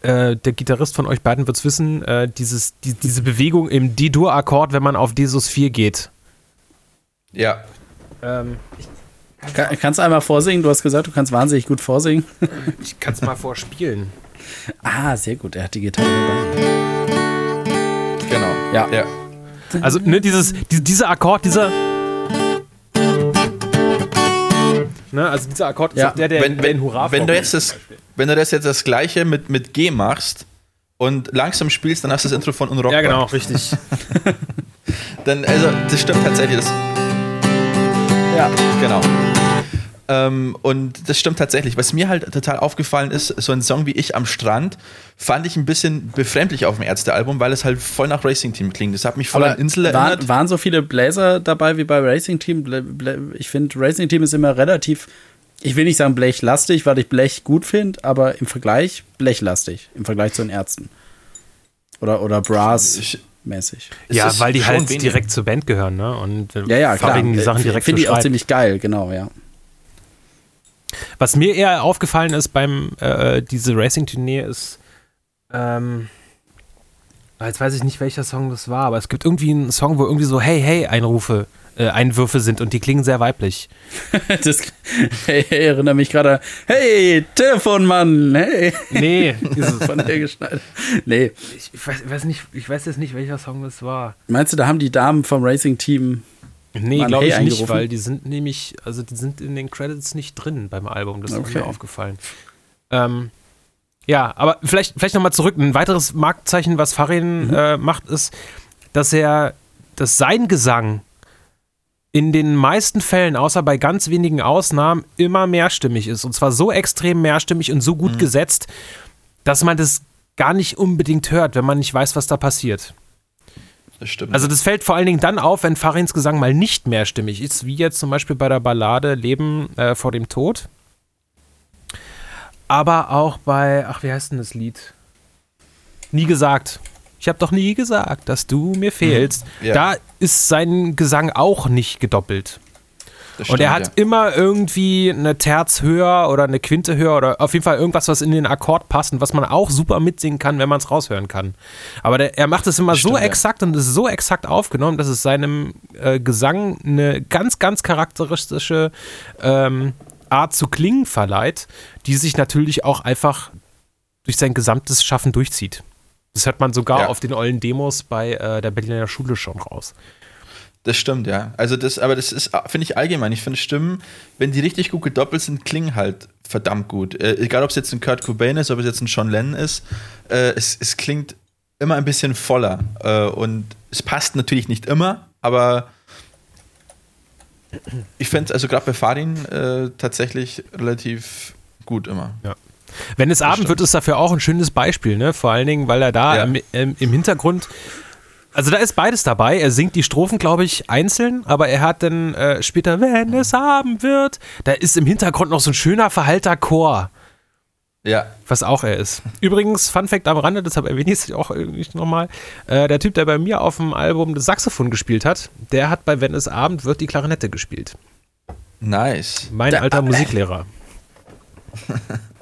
äh, der Gitarrist von euch beiden wird es wissen, äh, dieses, die, diese Bewegung im D-Dur-Akkord, wenn man auf D-Sus 4 geht. Ja. Ähm, Kann, kannst du einmal vorsingen? Du hast gesagt, du kannst wahnsinnig gut vorsingen. ich kann es mal vorspielen. Ah, sehr gut. Er hat die Gitarre dabei. Genau. Ja. ja. Also, ne, dieses, die, dieser Akkord, dieser. Ne, also dieser Akkord ist Ja. auch der, der, wenn, der in wenn, Hurra wenn, du jetzt das, wenn du das jetzt das gleiche mit, mit G machst und langsam spielst, dann hast du das Intro von Unrockbar. Ja, genau, richtig. Dann, also, das stimmt tatsächlich. Das, Ja. genau. Ähm, und das stimmt tatsächlich. Was mir halt total aufgefallen ist, so ein Song wie Ich am Strand fand ich ein bisschen befremdlich auf dem Ärzte-Album, weil es halt voll nach Racing Team klingt. Das hat mich voll Aber an Insel erinnert. waren, waren so viele Bläser dabei wie bei Racing Team? Ich finde, Racing Team ist immer relativ, ich will nicht sagen blechlastig, weil ich Blech gut finde, aber im Vergleich blechlastig, im Vergleich zu den Ärzten. Oder, oder Brass-mäßig. Ich- ja, es ist weil die halt wenig. direkt zur Band gehören, ne? Und äh, Ja, ja, klar. farbigen die Sachen direkt Finde ich auch ziemlich geil, genau, ja. Was mir eher aufgefallen ist beim äh, diese Racing-Tournee ist, ähm, jetzt weiß ich nicht, welcher Song das war, aber es gibt irgendwie einen Song, wo irgendwie so Hey, hey Einrufe, äh, Einwürfe sind und die klingen sehr weiblich. Das, hey, hey, erinnere mich gerade, hey, Telefonmann, hey. Nee, von der geschneit. Nee, ich, ich weiß, weiß nicht, ich weiß jetzt nicht, welcher Song das war. meinst du, da haben die Damen vom Racing Team Nee, glaube Hey ich nicht, weil die sind nämlich, also die sind in den Credits nicht drin beim Album. Das ist Okay. mir aufgefallen. Ähm, ja, aber vielleicht, vielleicht nochmal zurück. Ein weiteres Markenzeichen, was Farin Mhm. äh, macht, ist, dass er, dass sein Gesang in den meisten Fällen, außer bei ganz wenigen Ausnahmen, immer mehrstimmig ist. Und zwar so extrem mehrstimmig und so gut Mhm. gesetzt, dass man das gar nicht unbedingt hört, wenn man nicht weiß, was da passiert. Das stimmt. Also das fällt vor allen Dingen dann auf, wenn Farins Gesang mal nicht mehrstimmig ist, wie jetzt zum Beispiel bei der Ballade Leben äh, vor dem Tod. Aber auch bei, ach, wie heißt denn das Lied? Nie gesagt. Ich habe doch nie gesagt, dass du mir fehlst. Mhm. Ja. Da ist sein Gesang auch nicht gedoppelt. Das Und er stimmt, hat immer irgendwie eine Terz höher oder eine Quinte höher oder auf jeden Fall irgendwas, was in den Akkord passt und was man auch super mitsingen kann, wenn man es raushören kann. Aber der, er macht es immer Das so stimmt, ja. exakt und ist so exakt aufgenommen, dass es seinem äh, Gesang eine ganz, ganz charakteristische ähm, Art zu klingen verleiht, die sich natürlich auch einfach durch sein gesamtes Schaffen durchzieht. Das hört man sogar Ja. auf den ollen Demos bei äh, der Berliner Schule schon raus. Das stimmt, ja. Also das, aber das ist, finde ich allgemein. Ich finde Stimmen, wenn die richtig gut gedoppelt sind, klingen halt verdammt gut. Äh, egal, ob es jetzt ein Kurt Cobain ist, ob es jetzt ein John Lennon ist, äh, es, es klingt immer ein bisschen voller. Äh, und es passt natürlich nicht immer, aber ich finde es also gerade bei Farin äh, tatsächlich relativ gut immer. Wenn es Abend stimmt. wird, ist dafür auch ein schönes Beispiel, ne? Vor allen Dingen, weil er da Ja. im, im, im Hintergrund. Also da ist beides dabei. Er singt die Strophen, glaube ich, einzeln, aber er hat dann äh, später, wenn es Abend wird, da ist im Hintergrund noch so ein schöner verhalter Chor, Ja, was auch er ist. Übrigens, Fun Fact am Rande, deshalb erwähne ich es auch irgendwie nochmal. Äh, der Typ, der bei mir auf dem Album das Saxophon gespielt hat, der hat bei Wenn es Abend wird die Klarinette gespielt. nice. Mein Der- alter Musiklehrer.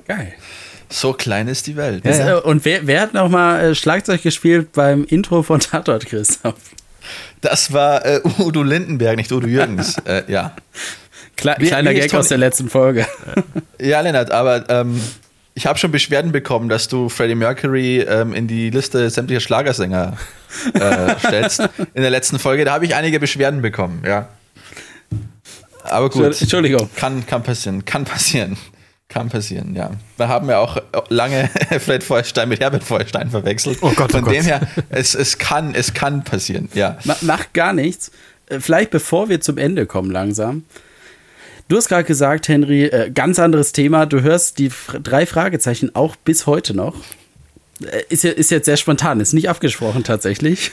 Geil. So klein ist die Welt. Das, äh, Und wer, wer hat nochmal äh, Schlagzeug gespielt beim Intro von Tatort, Christoph? Das war äh, Udo Lindenberg, nicht Udo Jürgens. äh, ja. Kle Wie- kleiner Gag aus der letzten Folge. Ja, Lennart, aber ähm, ich habe schon Beschwerden bekommen, dass du Freddie Mercury ähm, in die Liste sämtlicher Schlagersänger äh, stellst. In der letzten Folge, da habe ich einige Beschwerden bekommen, ja. Aber gut. Entschuldigung. Kann, kann passieren, kann passieren. Kann passieren, ja. Wir haben ja auch lange Fred Feuerstein mit Herbert Feuerstein verwechselt. Oh Gott, oh Von Gott. dem her, es, es, kann, es kann passieren, ja. Ma macht gar nichts. Äh, Vielleicht bevor wir zum Ende kommen langsam. Du hast gerade gesagt, Henry, äh, ganz anderes Thema. Du hörst die drei Fragezeichen auch bis heute noch. Äh, Ist, ja, ist jetzt sehr spontan, ist nicht abgesprochen tatsächlich.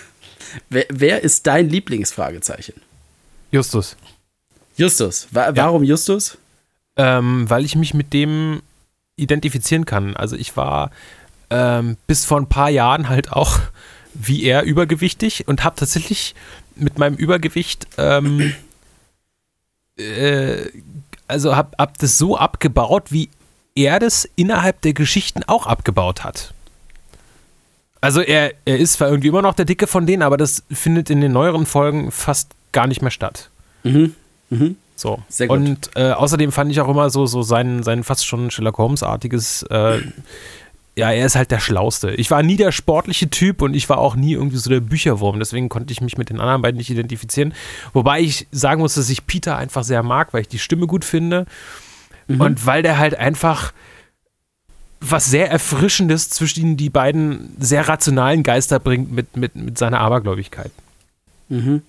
Wer, wer ist dein Lieblingsfragezeichen? Justus. Justus. Wa warum Justus? Ähm, weil ich mich mit dem identifizieren kann. Also ich war ähm, bis vor ein paar Jahren halt auch wie er übergewichtig und habe tatsächlich mit meinem Übergewicht ähm, äh, also hab, hab das so abgebaut, wie er das innerhalb der Geschichten auch abgebaut hat. Also er, er ist zwar irgendwie immer noch der Dicke von denen, aber das findet in den neueren Folgen fast gar nicht mehr statt. Mhm. Mhm. So. Sehr gut. Und äh, außerdem fand ich auch immer so, so sein, sein fast schon Sherlock Holmes-artiges, äh, ja, er ist halt der Schlauste. Ich war nie der sportliche Typ und ich war auch nie irgendwie so der Bücherwurm. Deswegen konnte ich mich mit den anderen beiden nicht identifizieren. Wobei ich sagen muss, dass ich Peter einfach sehr mag, weil ich die Stimme gut finde. Und weil der halt einfach was sehr Erfrischendes zwischen die beiden sehr rationalen Geister bringt mit, mit, mit seiner Abergläubigkeit. Mhm.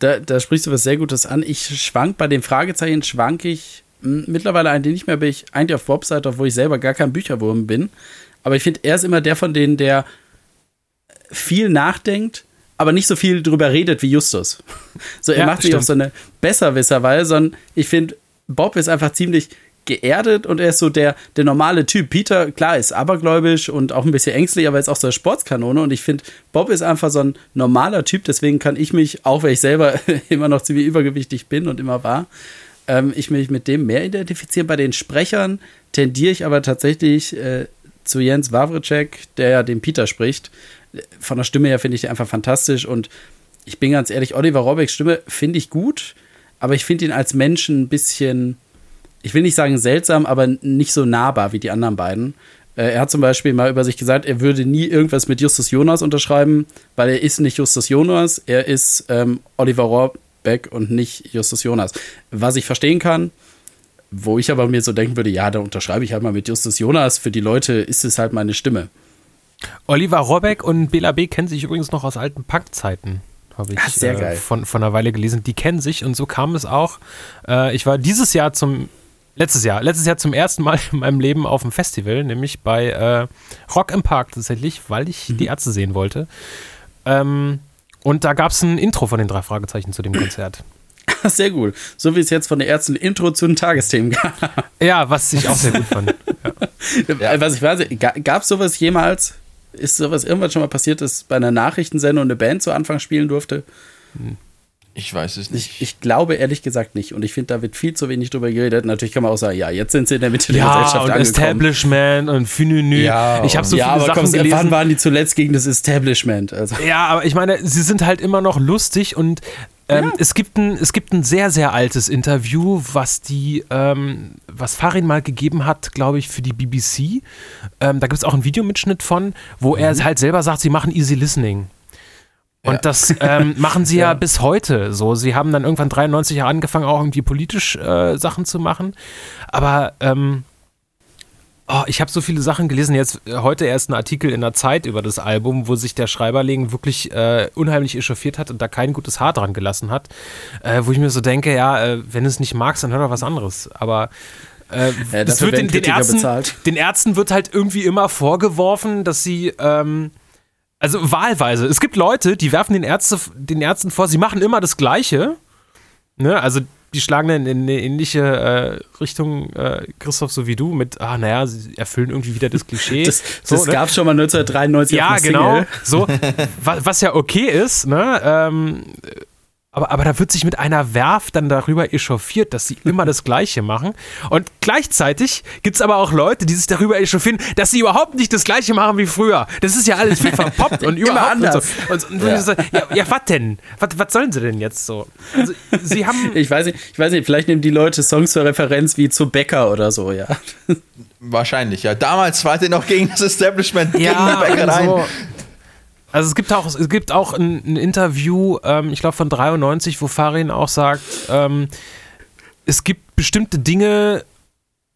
Da, da sprichst du was sehr Gutes an. Ich schwank bei den Fragezeichen, schwank ich m, mittlerweile eigentlich nicht mehr, bin ich eigentlich auf Bobs Seite, obwohl ich selber gar kein Bücherwurm bin. Aber ich finde, er ist immer der von denen, der viel nachdenkt, aber nicht so viel drüber redet wie Justus. So, er Ja, macht sich auf so eine Besserwisserweise, sondern ich finde, Bob ist einfach ziemlich geerdet und er ist so der, der normale Typ. Peter, klar, ist abergläubisch und auch ein bisschen ängstlich, aber ist auch so eine Sportskanone und ich finde, Bob ist einfach so ein normaler Typ, deswegen kann ich mich, auch wenn ich selber immer noch ziemlich übergewichtig bin und immer war, ähm, ich mich mit dem mehr identifizieren. Bei den Sprechern tendiere ich aber tatsächlich äh, zu Jens Wawritschek, der ja den Peter spricht. Von der Stimme her finde ich den einfach fantastisch und ich bin ganz ehrlich, Oliver Robecks Stimme finde ich gut, aber ich finde ihn als Menschen ein bisschen, ich will nicht sagen seltsam, aber nicht so nahbar wie die anderen beiden. Äh, Er hat zum Beispiel mal über sich gesagt, er würde nie irgendwas mit Justus Jonas unterschreiben, weil er ist nicht Justus Jonas, er ist ähm, Oliver Rohrbeck und nicht Justus Jonas. Was ich verstehen kann, wo ich aber mir so denken würde, ja, da unterschreibe ich halt mal mit Justus Jonas. Für die Leute ist es halt meine Stimme. Oliver Robeck und Bela B. kennen sich übrigens noch aus alten Punk-Zeiten. Habe ich Ah, sehr äh, geil. Von, von einer Weile gelesen. Die kennen sich und so kam es auch. Äh, ich war dieses Jahr zum, letztes Jahr, letztes Jahr zum ersten Mal in meinem Leben auf dem Festival, nämlich bei äh, Rock im Park tatsächlich, weil Mhm. ich die Ärzte sehen wollte. Ähm, und da gab es ein Intro von den drei Fragezeichen zu dem Konzert. Sehr gut. So wie es jetzt von der Ärzten Intro zu den Tagesthemen gab. Ja, was ich auch sehr gut fand. Äh, Was ich weiß, gab es sowas jemals? Ist sowas irgendwann schon mal passiert, dass bei einer Nachrichtensendung eine Band zu Anfang spielen durfte? Ich weiß es nicht. Ich, ich glaube ehrlich gesagt nicht. Und ich finde, da wird viel zu wenig drüber geredet. Natürlich kann man auch sagen, ja, jetzt sind sie in der Mitte der Ja, Gesellschaft und angekommen. Establishment und Fünenü. Ja, ich habe so ja, viele aber Sachen komm, gelesen. wann waren die zuletzt gegen das Establishment? Also, Ja, aber ich meine, sie sind halt immer noch lustig und ähm, Ja. es, gibt ein, es gibt ein sehr, sehr altes Interview, was die, ähm, was Farin mal gegeben hat, glaube ich, für die BBC. Ähm, da gibt es auch einen Videomitschnitt von, wo er halt selber sagt, sie machen Easy Listening. Und Ja. das ähm, machen sie ja. Ja. bis heute so. Sie haben dann irgendwann 93 Jahre angefangen, auch irgendwie politisch äh, Sachen zu machen. Aber ähm, oh, ich habe so viele Sachen gelesen. Jetzt äh, heute erst ein Artikel in der Zeit über das Album, wo sich der Schreiberling wirklich äh, unheimlich echauffiert hat und da kein gutes Haar dran gelassen hat. Äh, wo ich mir so denke, ja, äh, wenn du es nicht magst, dann hör doch was anderes. Aber äh, dafür wird den, den, Ärzten, den Ärzten wird halt irgendwie immer vorgeworfen, dass sie, ähm, also wahlweise, es gibt Leute, die werfen den, Ärzte, den Ärzten vor, sie machen immer das Gleiche. Ne? Also die schlagen dann in eine ähnliche äh, Richtung, äh, Christoph, so wie du, mit, ah, naja, sie erfüllen irgendwie wieder das Klischee. Das, so, das ne? gab es schon mal 1993 auf Ja, genau. So, was, was ja okay ist, ne? Ähm, aber, aber da wird sich mit einer Werf dann darüber echauffiert, dass sie immer das Gleiche machen. Und gleichzeitig gibt es aber auch Leute, die sich darüber echauffieren, dass sie überhaupt nicht das Gleiche machen wie früher. Das ist ja alles viel verpoppt und überhaupt anders. Und so. Und, und ja. So, ja, ja was denn? Was, was sollen sie denn jetzt so? Also, sie haben. Ich weiß nicht, ich weiß nicht, vielleicht nehmen die Leute Songs zur Referenz wie zu Bäcker oder so, ja. Wahrscheinlich, ja. Damals war der noch gegen das Establishment, ja, gegen die Bäckereien. So. Also es gibt auch, es gibt auch ein, ein Interview, ähm, ich glaube von 93, wo Farin auch sagt, ähm, es gibt bestimmte Dinge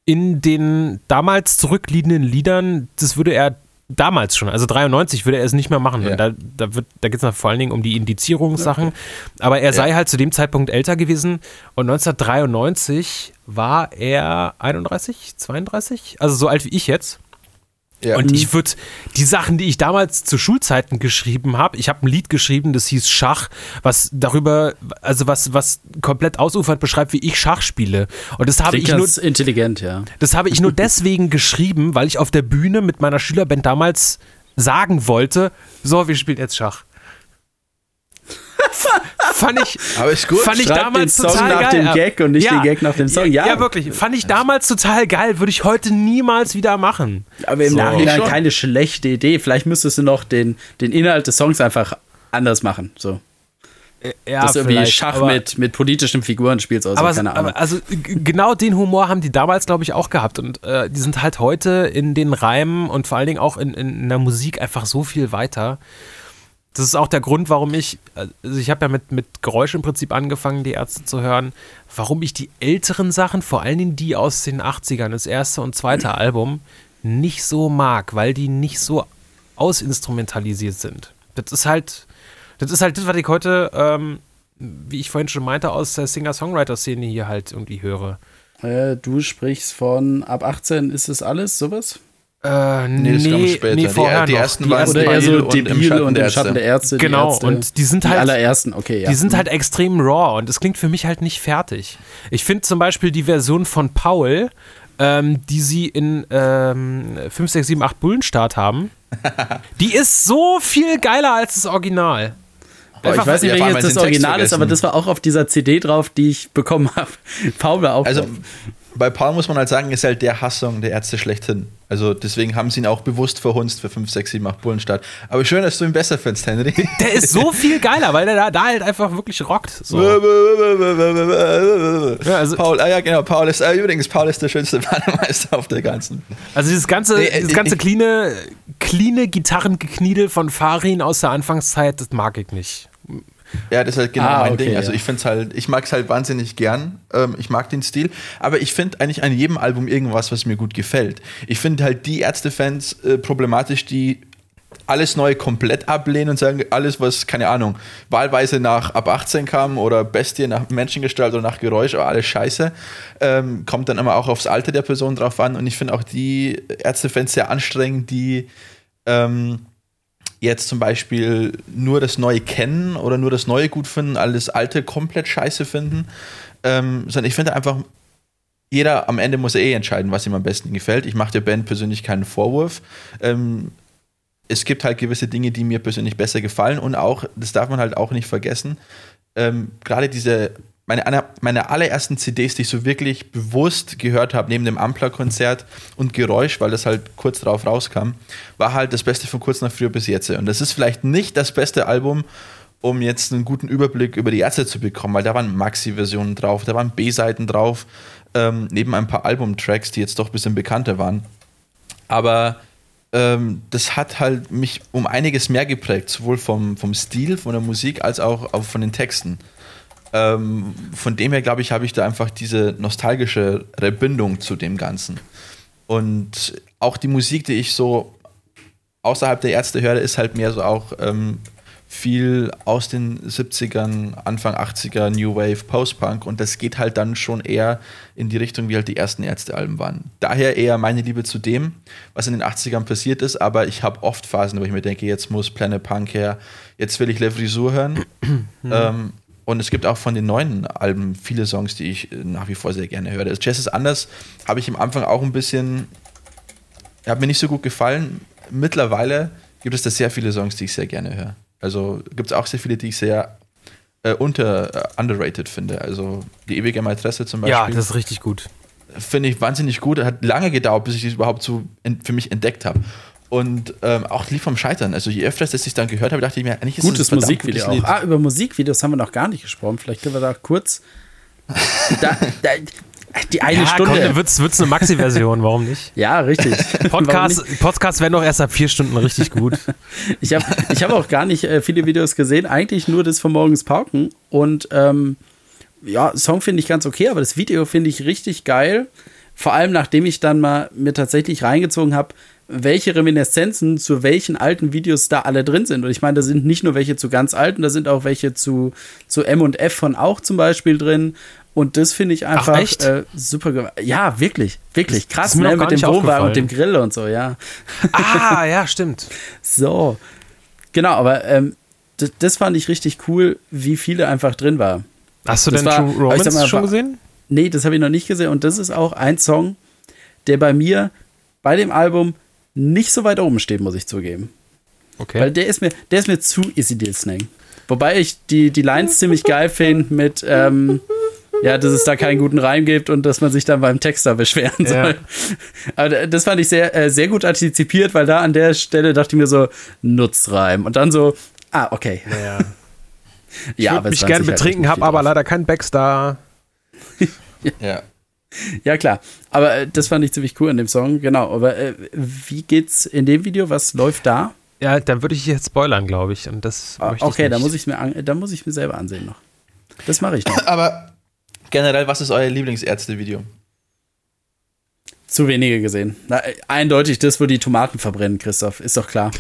in den damals zurückliegenden Liedern, das würde er damals schon, also 93 würde er es nicht mehr machen. Ja. Da, da, da geht es vor allen Dingen um die Indizierungssachen. Aber er sei ja. halt zu dem Zeitpunkt älter gewesen und 1993 war er 31, 32, also so alt wie ich jetzt. Ja. Und ich würde die Sachen, die ich damals zu Schulzeiten geschrieben habe, ich habe ein Lied geschrieben, das hieß Schach, was darüber, also was, was komplett ausufernd beschreibt, wie ich Schach spiele. Und das habe ich nur intelligent, ja. Das habe ich nur deswegen geschrieben, weil ich auf der Bühne mit meiner Schülerband damals sagen wollte, so, wir spielen jetzt Schach fand ich, Aber ist gut. Fand ich damals den Song total nach geil. dem Gag und nicht ja. den Gag nach dem Song. Ja, ja, wirklich. Fand ich damals total geil. Würde ich heute niemals wieder machen. Aber im So. Nachhinein keine schlechte Idee. Vielleicht müsstest du noch den, den Inhalt des Songs einfach anders machen. So. Ja, Dass du irgendwie Schach mit, mit politischen Figuren spielst oder so, aber, keine Ahnung. aber also genau den Humor haben die damals, glaube ich, auch gehabt. Und äh, die sind halt heute in den Reimen und vor allen Dingen auch in, in, in der Musik einfach so viel weiter. Das ist auch der Grund, warum ich, also ich habe ja mit, mit Geräusch im Prinzip angefangen, die Ärzte zu hören, warum ich die älteren Sachen, vor allen Dingen die aus den 80ern, das erste und zweite Album, nicht so mag, weil die nicht so ausinstrumentalisiert sind. Das ist halt, das ist halt das, was ich heute, ähm, wie ich vorhin schon meinte, aus der Singer-Songwriter-Szene hier halt irgendwie höre. äh, du sprichst von ab 18 ist es alles, sowas? Äh, Nee, das kam später. Die- vorher die noch. ersten Die waren ersten Oder eher Debil so und im Schatten und der im Schatten der Ärzte. die Genau, Ärzte, und die sind die halt- allerersten, okay, ja. Die sind halt extrem raw und es klingt für mich halt nicht fertig. Ich finde zum Beispiel die Version von Paul, ähm, die sie in ähm, 5, 6, 7, 8 Bullenstart haben, die ist so viel geiler als das Original. Oh, ich weiß nicht, welches das Original ist, aber das war auch auf dieser CD drauf, die ich bekommen habe. Paul war auch Also drauf. Bei Paul muss man halt sagen, ist halt der Hasssong der Ärzte schlechthin. Also deswegen haben sie ihn auch bewusst verhunzt für 5, 6, 7, 8 Bullenstadt. Aber schön, dass du ihn besser findest, Henry. Der ist so viel geiler, weil der da, da halt einfach wirklich rockt. So. Ja, also- Paul, ah ja genau, Paul ist, äh, übrigens, Paul ist der schönste Bademeister auf der ganzen. Also dieses ganze, Nee, äh, dieses ganze ich- cleane, cleane Gitarrengekniedel von Farin aus der Anfangszeit, das mag ich nicht. Ja, das ist halt genau Ah, mein okay, Ding. Also ich finde es halt, ich mag es halt wahnsinnig gern. Ähm, ich mag den Stil. Aber ich finde eigentlich an jedem Album irgendwas, was mir gut gefällt. Ich finde halt die Ärzte-Fans äh, problematisch, die alles Neue komplett ablehnen und sagen, alles, was, keine Ahnung, wahlweise nach ab 18 kam oder Bestie nach Menschengestalt oder nach Geräusch, aber alles scheiße, ähm, kommt dann immer auch aufs Alter der Person drauf an. Und ich finde auch die Ärzte-Fans sehr anstrengend, die ähm, jetzt zum Beispiel nur das Neue kennen oder nur das Neue gut finden, alles Alte komplett scheiße finden. Ähm, sondern ich finde einfach, jeder am Ende muss eh entscheiden, was ihm am besten gefällt. Ich mache der Band persönlich keinen Vorwurf. Ähm, es gibt halt gewisse Dinge, die mir persönlich besser gefallen und auch, das darf man halt auch nicht vergessen, ähm, gerade diese, meine, einer, meine allerersten CDs, die ich so wirklich bewusst gehört habe, neben dem Ampler-Konzert und Geräusch, weil das halt kurz drauf rauskam, war halt das Beste von kurz nach früher bis jetzt. Und das ist vielleicht nicht das beste Album, um jetzt einen guten Überblick über die Ärzte zu bekommen, weil da waren Maxi-Versionen drauf, da waren B-Seiten drauf, ähm, neben ein paar Albumtracks, die jetzt doch ein bisschen bekannter waren. Aber ähm, das hat halt mich um einiges mehr geprägt, sowohl vom, vom Stil, von der Musik, als auch, auch von den Texten. Ähm, von dem her, glaube ich, habe ich da einfach diese nostalgische Bindung zu dem Ganzen. Und auch die Musik, die ich so außerhalb der Ärzte höre, ist halt mehr so auch ähm, viel aus den 70ern, Anfang 80er, New Wave, Post-Punk und das geht halt dann schon eher in die Richtung, wie halt die ersten Ärztealben waren. Daher eher meine Liebe zu dem, was in den 80ern passiert ist, aber ich habe oft Phasen, wo ich mir denke, jetzt muss Planet Punk her, jetzt will ich Le Frisur hören. ähm, und es gibt auch von den neuen Alben viele Songs, die ich äh, nach wie vor sehr gerne höre. Das Jazz ist anders, habe ich am Anfang auch ein bisschen, hat mir nicht so gut gefallen. Mittlerweile gibt es da sehr viele Songs, die ich sehr gerne höre. Also gibt es auch sehr viele, die ich sehr äh, unter äh, underrated finde. Also die ewige Maitresse zum Ja, Beispiel das ist richtig gut. finde ich wahnsinnig gut. Hat lange gedauert, bis ich das überhaupt so für mich entdeckt habe. Und ähm, auch Lied vom Scheitern. Also je öfter ich dann gehört habe, dachte ich mir, eigentlich ist Gutes das ein verdammt Musikvideo gutes auch. Ah, über Musikvideos haben wir noch gar nicht gesprochen. Vielleicht können wir da kurz. Da, da, die eine ja, Stunde. komm, wird's, wird's eine Maxi-Version, warum nicht? ja, richtig. Warum Podcast, nicht? Podcasts werden doch erst ab vier Stunden richtig gut. Ich habe ich hab auch gar nicht äh, viele Videos gesehen, eigentlich nur das von Morgens Pauken. Und ähm, ja, Song finde ich ganz okay, aber das Video finde ich richtig geil. Vor allem, nachdem ich dann mal mir tatsächlich reingezogen habe, welche Reminiszenzen zu welchen alten Videos da alle drin sind. Und ich meine, da sind nicht nur welche zu ganz alten, da sind auch welche zu, zu M und F von auch zum Beispiel drin. Und das finde ich einfach? Äh, super. Ja, wirklich, wirklich krass, ne? mit dem Wohnwagen und dem Grill und so, ja. Ah, ja, stimmt. So. Genau, aber ähm, das, das fand ich richtig cool, wie viele einfach drin war. Hast du Das denn war- True Romance mal, schon gesehen? Nee, das habe ich noch nicht gesehen. Und das ist auch ein Song, der bei mir bei dem Album nicht so weit oben steht, muss ich zugeben. Okay. Weil der ist mir, der ist mir zu easy listening. Wobei ich die, die Lines ziemlich geil finde mit, ähm, ja, dass es da keinen guten Reim gibt und dass man sich dann beim Texter beschweren Ja. soll. Aber das fand ich sehr, äh, sehr gut antizipiert, weil da an der Stelle dachte ich mir so, Nutzreim. Und dann so, ah, okay. ja. Ich Ja, würde mich gerne betrinken, habe aber leider keinen Backstar. Ja. Ja, klar. Aber äh, das fand ich ziemlich cool in dem Song. Genau. Aber äh, wie geht's in dem Video? Was läuft da? Ja, dann würde ich jetzt spoilern, glaube ich. Und das Ah, okay, nicht. da muss ich mir an, da muss ich mir selber ansehen noch. Das mache ich noch. Aber generell, was ist euer Lieblingsärzte-Video? Zu wenige gesehen. Na, äh, eindeutig das, wo die Tomaten verbrennen, Christoph. Ist doch klar.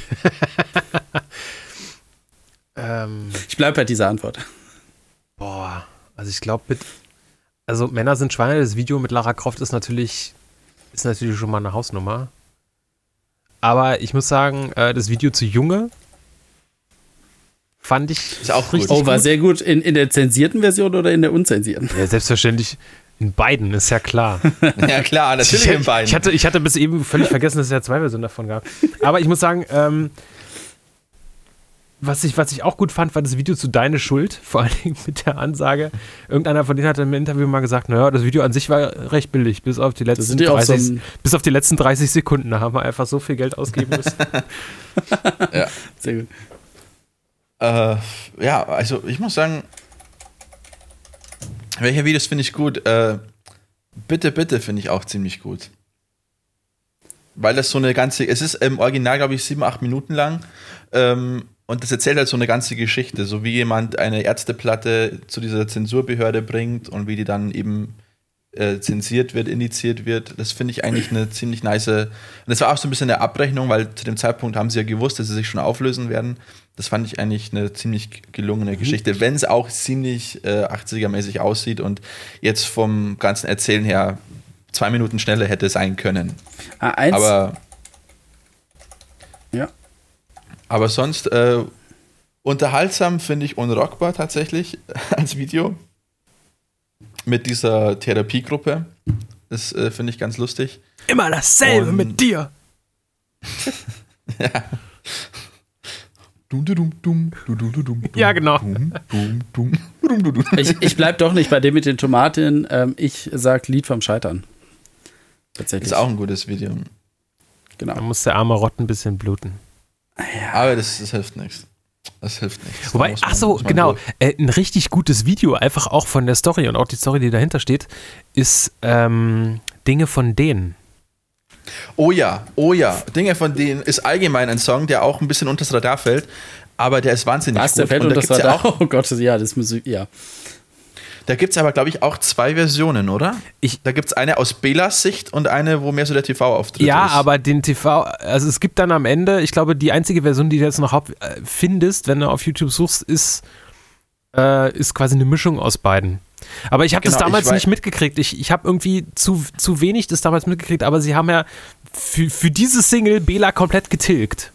ähm, Ich bleibe bei dieser Antwort. boah, also ich glaube, mit. Also Männer sind Schweine, das Video mit Lara Croft ist natürlich, ist natürlich schon mal eine Hausnummer. Aber ich muss sagen, äh, das Video zu Junge fand ich Ist auch gut. richtig Oh, war gut. sehr gut. In, in der zensierten Version oder in der unzensierten? Ja, selbstverständlich in beiden, ist ja klar. Ja, klar, natürlich ich, in beiden. Ich hatte, ich hatte bis eben völlig vergessen, dass es ja zwei Versionen davon gab. Aber ich muss sagen, ähm, was, ich, was ich auch gut fand, war das Video zu Deine Schuld. Vor allen Dingen mit der Ansage. Irgendeiner von denen hat im Interview mal gesagt, naja, das Video an sich war recht billig, bis auf die letzten, die auch so 30, ein- bis auf die letzten 30 Sekunden. Da haben wir einfach so viel Geld ausgeben müssen. Sehr gut. Äh, ja, also ich muss sagen, welche Videos finde ich gut? Äh, bitte, bitte finde ich auch ziemlich gut. Weil das so eine ganze, es ist im Original, glaube ich, sieben, acht Minuten lang. Ähm, und das erzählt halt so eine ganze Geschichte, so wie jemand eine Ärzteplatte zu dieser Zensurbehörde bringt und wie die dann eben äh, zensiert wird, indiziert wird. Das finde ich eigentlich eine ziemlich nice. Und das war auch so ein bisschen eine Abrechnung, weil zu dem Zeitpunkt haben sie ja gewusst, dass sie sich schon auflösen werden. Das fand ich eigentlich eine ziemlich gelungene Geschichte, wenn es auch ziemlich äh, 80er-mäßig aussieht und jetzt vom ganzen Erzählen her zwei Minuten schneller hätte sein können. Ah, eins. Aber, ja. Aber sonst äh, unterhaltsam finde ich unrockbar tatsächlich als Video mit dieser Therapiegruppe. Das äh, finde ich ganz lustig. Immer dasselbe Und- mit dir. Dum, Ja, genau. Ich, ich bleib doch nicht bei dem mit den Tomaten. Ähm, ich sag Lied vom Scheitern. Tatsächlich. Ist auch ein gutes Video. Da genau. muss der arme Rott ein bisschen bluten. Aber das, das hilft nichts. Das hilft nichts. Wobei, ach so, genau, äh, ein richtig gutes Video, einfach auch von der Story und auch die Story, die dahinter steht, ist ähm, Dinge von denen. Oh ja, oh ja. Dinge von denen ist allgemein ein Song, der auch ein bisschen unter das Radar fällt, aber der ist wahnsinnig Was, gut. der fällt da das war ja auch, Oh Gott, ja, das muss ich, ja. Da gibt es aber, glaube ich, auch zwei Versionen, oder? Ich- da gibt es eine aus Belas Sicht und eine, wo mehr so der TV-Auftritt Ja, ist. aber den TV, also es gibt dann am Ende, ich glaube, die einzige Version, die du jetzt noch äh, findest, wenn du auf YouTube suchst, ist, äh, ist quasi eine Mischung aus beiden. Aber ich habe das Genau, ich damals nicht mitgekriegt. Ich, ich habe irgendwie zu, zu wenig das damals mitgekriegt, aber sie haben ja für, für diese Single Bela komplett getilgt.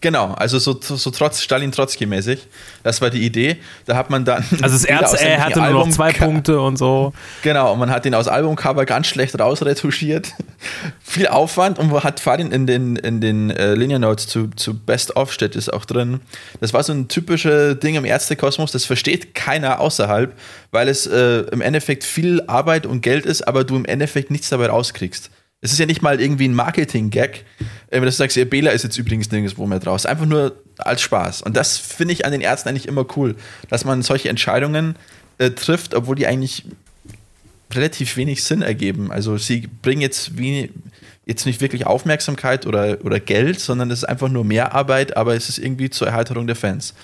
Genau, also so, so, trotz Stalin Trotzki mäßig. Das war die Idee. Da hat man dann. Also das Erz, er hatte nur noch Album- zwei Punkte und so. Genau, und man hat den aus Albumcover ganz schlecht rausretuschiert. Viel Aufwand und hat Farin in den, in den äh, Linear Notes zu, zu Best of steht ist auch drin. Das war so ein typisches Ding im Ärztekosmos, das versteht keiner außerhalb, weil es äh, im Endeffekt viel Arbeit und Geld ist, aber du im Endeffekt nichts dabei rauskriegst. Es ist ja nicht mal irgendwie ein Marketing-Gag, äh, wenn du sagst, ja, Bela ist jetzt übrigens nirgendwo mehr draus. Einfach nur als Spaß. Und das finde ich an den Ärzten eigentlich immer cool, dass man solche Entscheidungen äh, trifft, obwohl die eigentlich relativ wenig Sinn ergeben. Also sie bringen jetzt wie jetzt nicht wirklich Aufmerksamkeit oder, oder Geld, sondern es ist einfach nur mehr Arbeit, aber es ist irgendwie zur Erheiterung der Fans.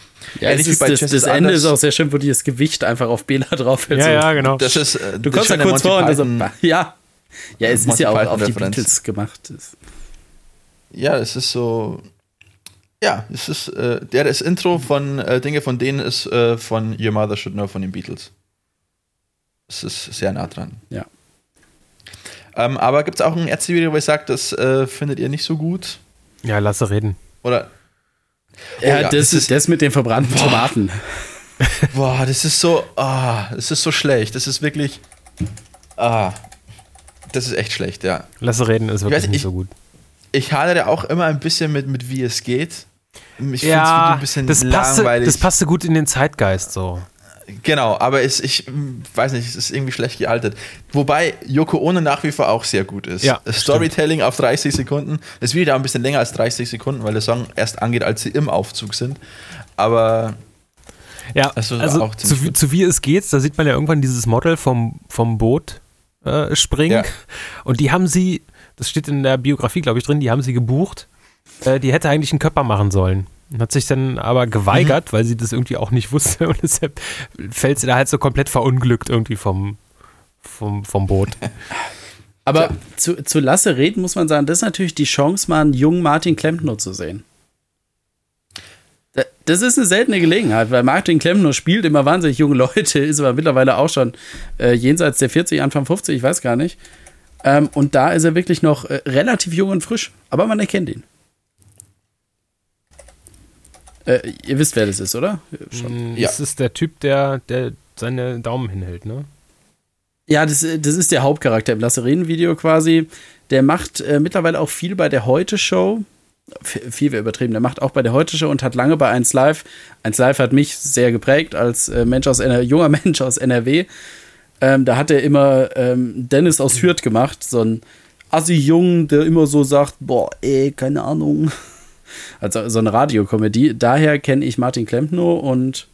Ja, es Ähnlich wie ist, bei das, das Ende ist auch sehr schön, wo die das Gewicht einfach auf Bela drauf hält. Ja, so. ja, genau. Das ist, äh, Du das kommst schöne kurz Monty vor und so, ja. Ja, es ist ja auch auf die. Beatles gemacht. Ja, es ist so. Ja, es ist äh, der das Intro von äh, Dinge von denen ist äh, von Your Mother Should Know von den Beatles. Es ist sehr nah dran. Ja. Ähm, aber gibt es auch ein Ärzte-Video, wo ihr sagt, das äh, findet ihr nicht so gut? Ja, lasse reden. Oder Ja, ja, das, das ist ist- das mit den verbrannten Tomaten. Boah, das ist so, ah, das ist so schlecht. Das ist wirklich, ah, das ist echt schlecht, ja. Lasse reden ist wirklich weiß, nicht ich- so gut. Ich hadere auch immer ein bisschen mit, mit wie es geht. Ich finde das Video Ja, ein bisschen das passte, langweilig. das passte gut in den Zeitgeist so. Genau, aber es, ich mm, weiß nicht, es ist irgendwie schlecht gealtert. Wobei Yoko Ono nach wie vor auch sehr gut ist. Ja, Storytelling auf 30 Sekunden. Das Video dauert ein bisschen länger als 30 Sekunden, weil der Song erst angeht, als sie im Aufzug sind. Aber Ja, also zu, zu wie es geht, da sieht man ja irgendwann dieses Model vom, vom Boot äh, springen. Ja. Und die haben sie, das steht in der Biografie, glaube ich, drin, die haben sie gebucht. Äh, die hätte eigentlich einen Körper machen sollen. Und hat sich dann aber geweigert, weil sie das irgendwie auch nicht wusste. Und deshalb fällt sie da halt so komplett verunglückt irgendwie vom, vom, vom Boot. Aber zu, zu Lasse reden muss man sagen, das ist natürlich die Chance, mal einen jungen Martin Klempner zu sehen. Da- Das ist eine seltene Gelegenheit, weil Martin Klempner spielt immer wahnsinnig junge Leute, ist aber mittlerweile auch schon äh, jenseits der 40, Anfang 50, ich weiß gar nicht. Ähm, und da ist er wirklich noch äh, relativ jung und frisch, aber man erkennt ihn. Äh, ihr wisst, wer das ist, oder? Schon. Ja. Das ist der Typ, der, der seine Daumen hinhält, ne? Ja, das, das ist der Hauptcharakter im Lasse-Reden-Video quasi. Der macht äh, mittlerweile auch viel bei der Heute-Show. Viel übertrieben. Der macht auch bei der Heute-Show und hat lange bei 1 Live. 1 Live hat mich sehr geprägt als äh, Mensch aus NR junger Mensch aus NRW. Ähm, da hat er immer ähm, Dennis aus Hürth gemacht. So ein Assi-Jung, der immer so sagt: Boah, ey, keine Ahnung. Also so eine Radiokomödie. Daher kenne ich Martin Klempno und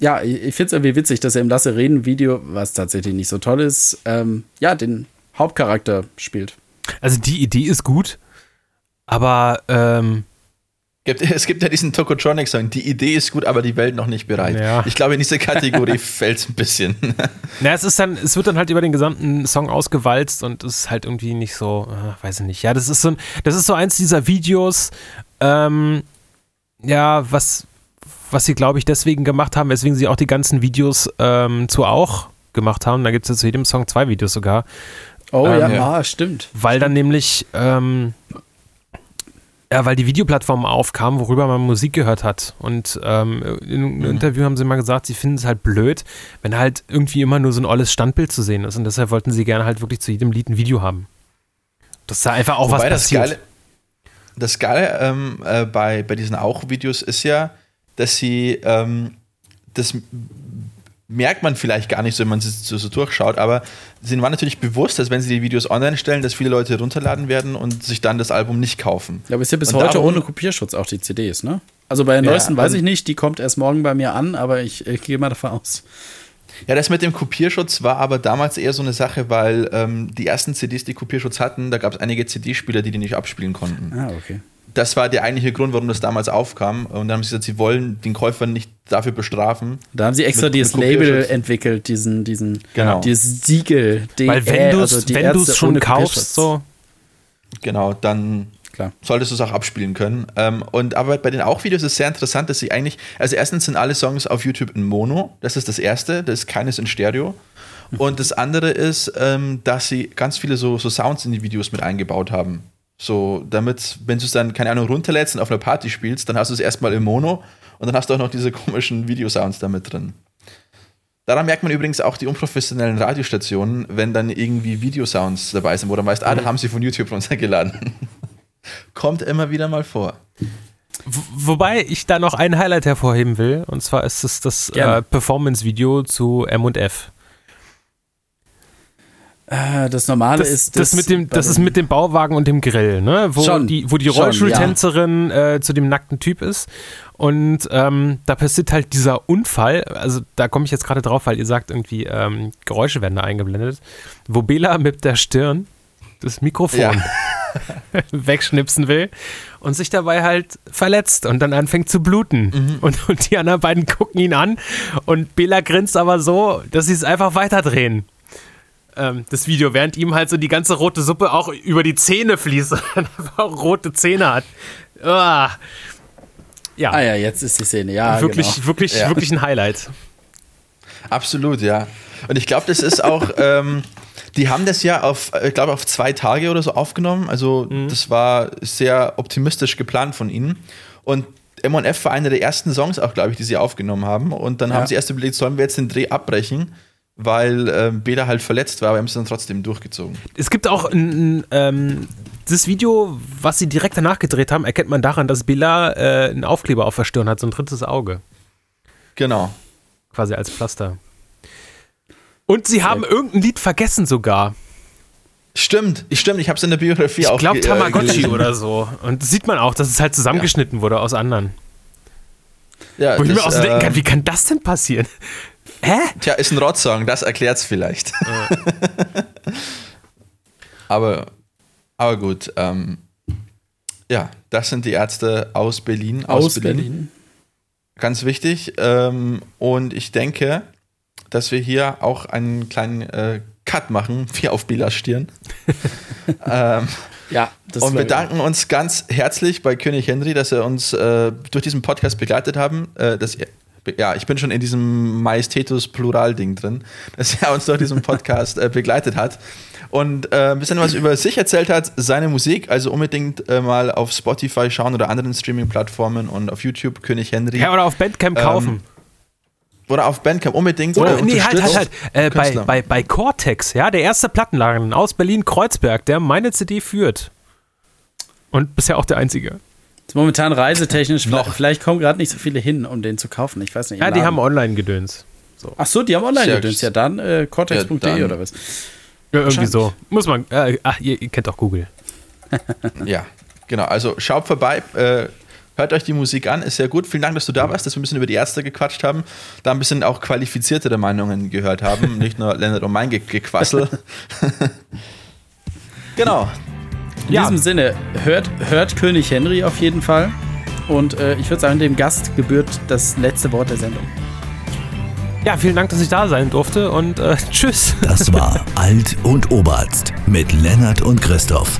ja, ich, ich finde es irgendwie witzig, dass er im Lasse reden Video, was tatsächlich nicht so toll ist, ähm, ja, den Hauptcharakter spielt. Also die Idee ist gut, aber ähm, gibt, es gibt ja diesen Tokotronic-Song. Die Idee ist gut, aber die Welt noch nicht bereit. Ja. Ich glaube, in diese Kategorie fällt es ein bisschen. Na, es ist dann, es wird dann halt über den gesamten Song ausgewalzt und es ist halt irgendwie nicht so, äh, weiß ich nicht. Ja, das ist so ein, das ist so eins dieser Videos, ähm, ja, was, was sie, glaube ich, deswegen gemacht haben, weswegen sie auch die ganzen Videos ähm, zu auch gemacht haben. Da gibt es ja zu jedem Song zwei Videos sogar. Oh Ähm, ja, ja. stimmt. Weil dann nämlich, ähm, ja, weil die Videoplattformen aufkamen, worüber man Musik gehört hat. Und ähm, in einem Interview haben sie mal gesagt, sie finden es halt blöd, wenn halt irgendwie immer nur so ein olles Standbild zu sehen ist. Und deshalb wollten sie gerne halt wirklich zu jedem Lied ein Video haben. Dass da einfach auch was Wobei das passiert. Geile, das Geile ähm, äh, bei, bei diesen Auch-Videos ist ja, dass sie, ähm, das merkt man vielleicht gar nicht so, wenn man es so, so durchschaut, aber sie waren natürlich bewusst, dass wenn sie die Videos online stellen, dass viele Leute runterladen werden und sich dann das Album nicht kaufen. Ja, aber ist ja bis Und heute ohne Kopierschutz auch die CDs, ne? Also bei der Ja, neuesten weiß und- ich nicht, die kommt erst morgen bei mir an, aber ich, ich gehe mal davon aus. Ja, das mit dem Kopierschutz war aber damals eher so eine Sache, weil ähm, die ersten CDs, die Kopierschutz hatten, da gab es einige CD-Spieler, die die nicht abspielen konnten. Ah, okay. Das war der eigentliche Grund, warum das damals aufkam. Und dann haben sie gesagt, sie wollen den Käufer nicht dafür bestrafen. Da haben sie extra Mit- dieses mit Label entwickelt, diesen, diesen, Genau. dieses Siegel. Weil wenn du also es die wenn Ärzte du's schon kaufst, so, Genau, dann Klar. solltest du es auch abspielen können. Ähm, und aber bei den Auch-Videos ist es sehr interessant, dass sie eigentlich, also erstens sind alle Songs auf YouTube in Mono, das ist das erste, das ist keines in Stereo. Und das andere ist, ähm, dass sie ganz viele so, so Sounds in die Videos mit eingebaut haben. So, damit, wenn du es dann, keine Ahnung, runterlädst und auf einer Party spielst, dann hast du es erstmal im Mono und dann hast du auch noch diese komischen Videosounds damit drin. Daran merkt man übrigens auch die unprofessionellen Radiostationen, wenn dann irgendwie Videosounds dabei sind, wo du weißt, ah, da haben sie von YouTube runtergeladen. Kommt immer wieder mal vor. Wobei ich da noch ein Highlight hervorheben will, und zwar ist es das äh, Performance-Video zu M&F. Äh, das Normale Das, ist. das, mit dem, das ist mit dem Bauwagen und dem Grill, ne? Wo Schon, die, wo die Rollstuhltänzerin äh, zu dem nackten Typ ist. Und ähm, da passiert halt dieser Unfall, also da komme ich jetzt gerade drauf, weil ihr sagt irgendwie, ähm, Geräusche werden da eingeblendet, wo Bela mit der Stirn das Mikrofon Ja. wegschnipsen will und sich dabei halt verletzt und dann anfängt zu bluten. Und, und die anderen beiden gucken ihn an und Bela grinst aber so, dass sie es einfach weiterdrehen. Ähm, das Video, während ihm halt so die ganze rote Suppe auch über die Zähne fließt und einfach rote Zähne hat. Ah. Ja, Ah ja, jetzt ist die Szene. Ja, wirklich, genau. wirklich, Ja. wirklich ein Highlight. Absolut, ja. Und ich glaube, das ist auch, ähm, die haben das ja auf, ich glaube, auf zwei Tage oder so aufgenommen. Also das war sehr optimistisch geplant von ihnen. Und M&F war einer der ersten Songs auch, glaube ich, die sie aufgenommen haben. Und dann Ja. haben sie erst überlegt, sollen wir jetzt den Dreh abbrechen, weil ähm, Bela halt verletzt war, aber haben es dann trotzdem durchgezogen. Es gibt auch ein, ähm, das Video, was sie direkt danach gedreht haben, erkennt man daran, dass Bela äh, einen Aufkleber auf der Stirn hat, so ein drittes Auge, Genau. quasi als Pflaster. Und sie haben irgendein Lied vergessen sogar. Stimmt, stimmt, ich habe es in der Biografie Ich auch glaube ge- äh, Tamagotchi oder so. Und das sieht man auch, dass es halt zusammengeschnitten wurde aus anderen. Ja, Wo ich das, mir auch so denken äh, kann, wie kann das denn passieren? Hä? Tja, ist ein Rotzsong, das erklärt's vielleicht. aber, aber gut, ähm, ja, das sind die Ärzte aus Berlin. Aus Berlin. Ganz wichtig. Ähm, und ich denke, dass wir hier auch einen kleinen äh, Cut machen, wie auf Bilas Stirn. ähm, Ja, das und bedanken uns ganz herzlich bei König Henry, dass er uns äh, durch diesen Podcast begleitet haben. Äh, dass ja, ich bin schon in diesem Majestätus Plural-Ding drin, dass er uns durch diesen Podcast äh, begleitet hat und äh, ein bisschen was über sich erzählt hat, seine Musik. Also unbedingt äh, mal auf Spotify schauen oder anderen Streaming-Plattformen und auf YouTube König Henry. Ja, oder auf Bandcamp Ähm, kaufen. oder auf Bandcamp unbedingt. Oder, äh, nee, halt, halt, halt. Äh, bei, bei, bei Cortex, ja, der erste Plattenladen aus Berlin-Kreuzberg, der meine CD führt. Und bisher auch der einzige. Momentan reisetechnisch, vielleicht, vielleicht kommen gerade nicht so viele hin, um den zu kaufen. Ich weiß nicht. Ja, die haben Online-Gedöns. Ach so, die haben online Sehr gedöns. gut. Ja, dann äh, cortex.de Ja, oder was? Ja, irgendwie so. Muss man. Äh, ach, ihr, ihr kennt doch Google. Ja, genau. Also schaut vorbei, äh, hört euch die Musik an, ist sehr gut. Vielen Dank, dass du da warst, dass wir ein bisschen über die Ärzte gequatscht haben, da ein bisschen auch qualifiziertere Meinungen gehört haben, nicht nur Leonard und mein Ge Gequassel. genau. In Ja. diesem Sinne, hört, hört König Henry auf jeden Fall. Und äh, ich würde sagen, dem Gast gebührt das letzte Wort der Sendung. Ja, vielen Dank, dass ich da sein durfte und äh, tschüss. Das war Alt und Oberarzt mit Lennart und Christoph.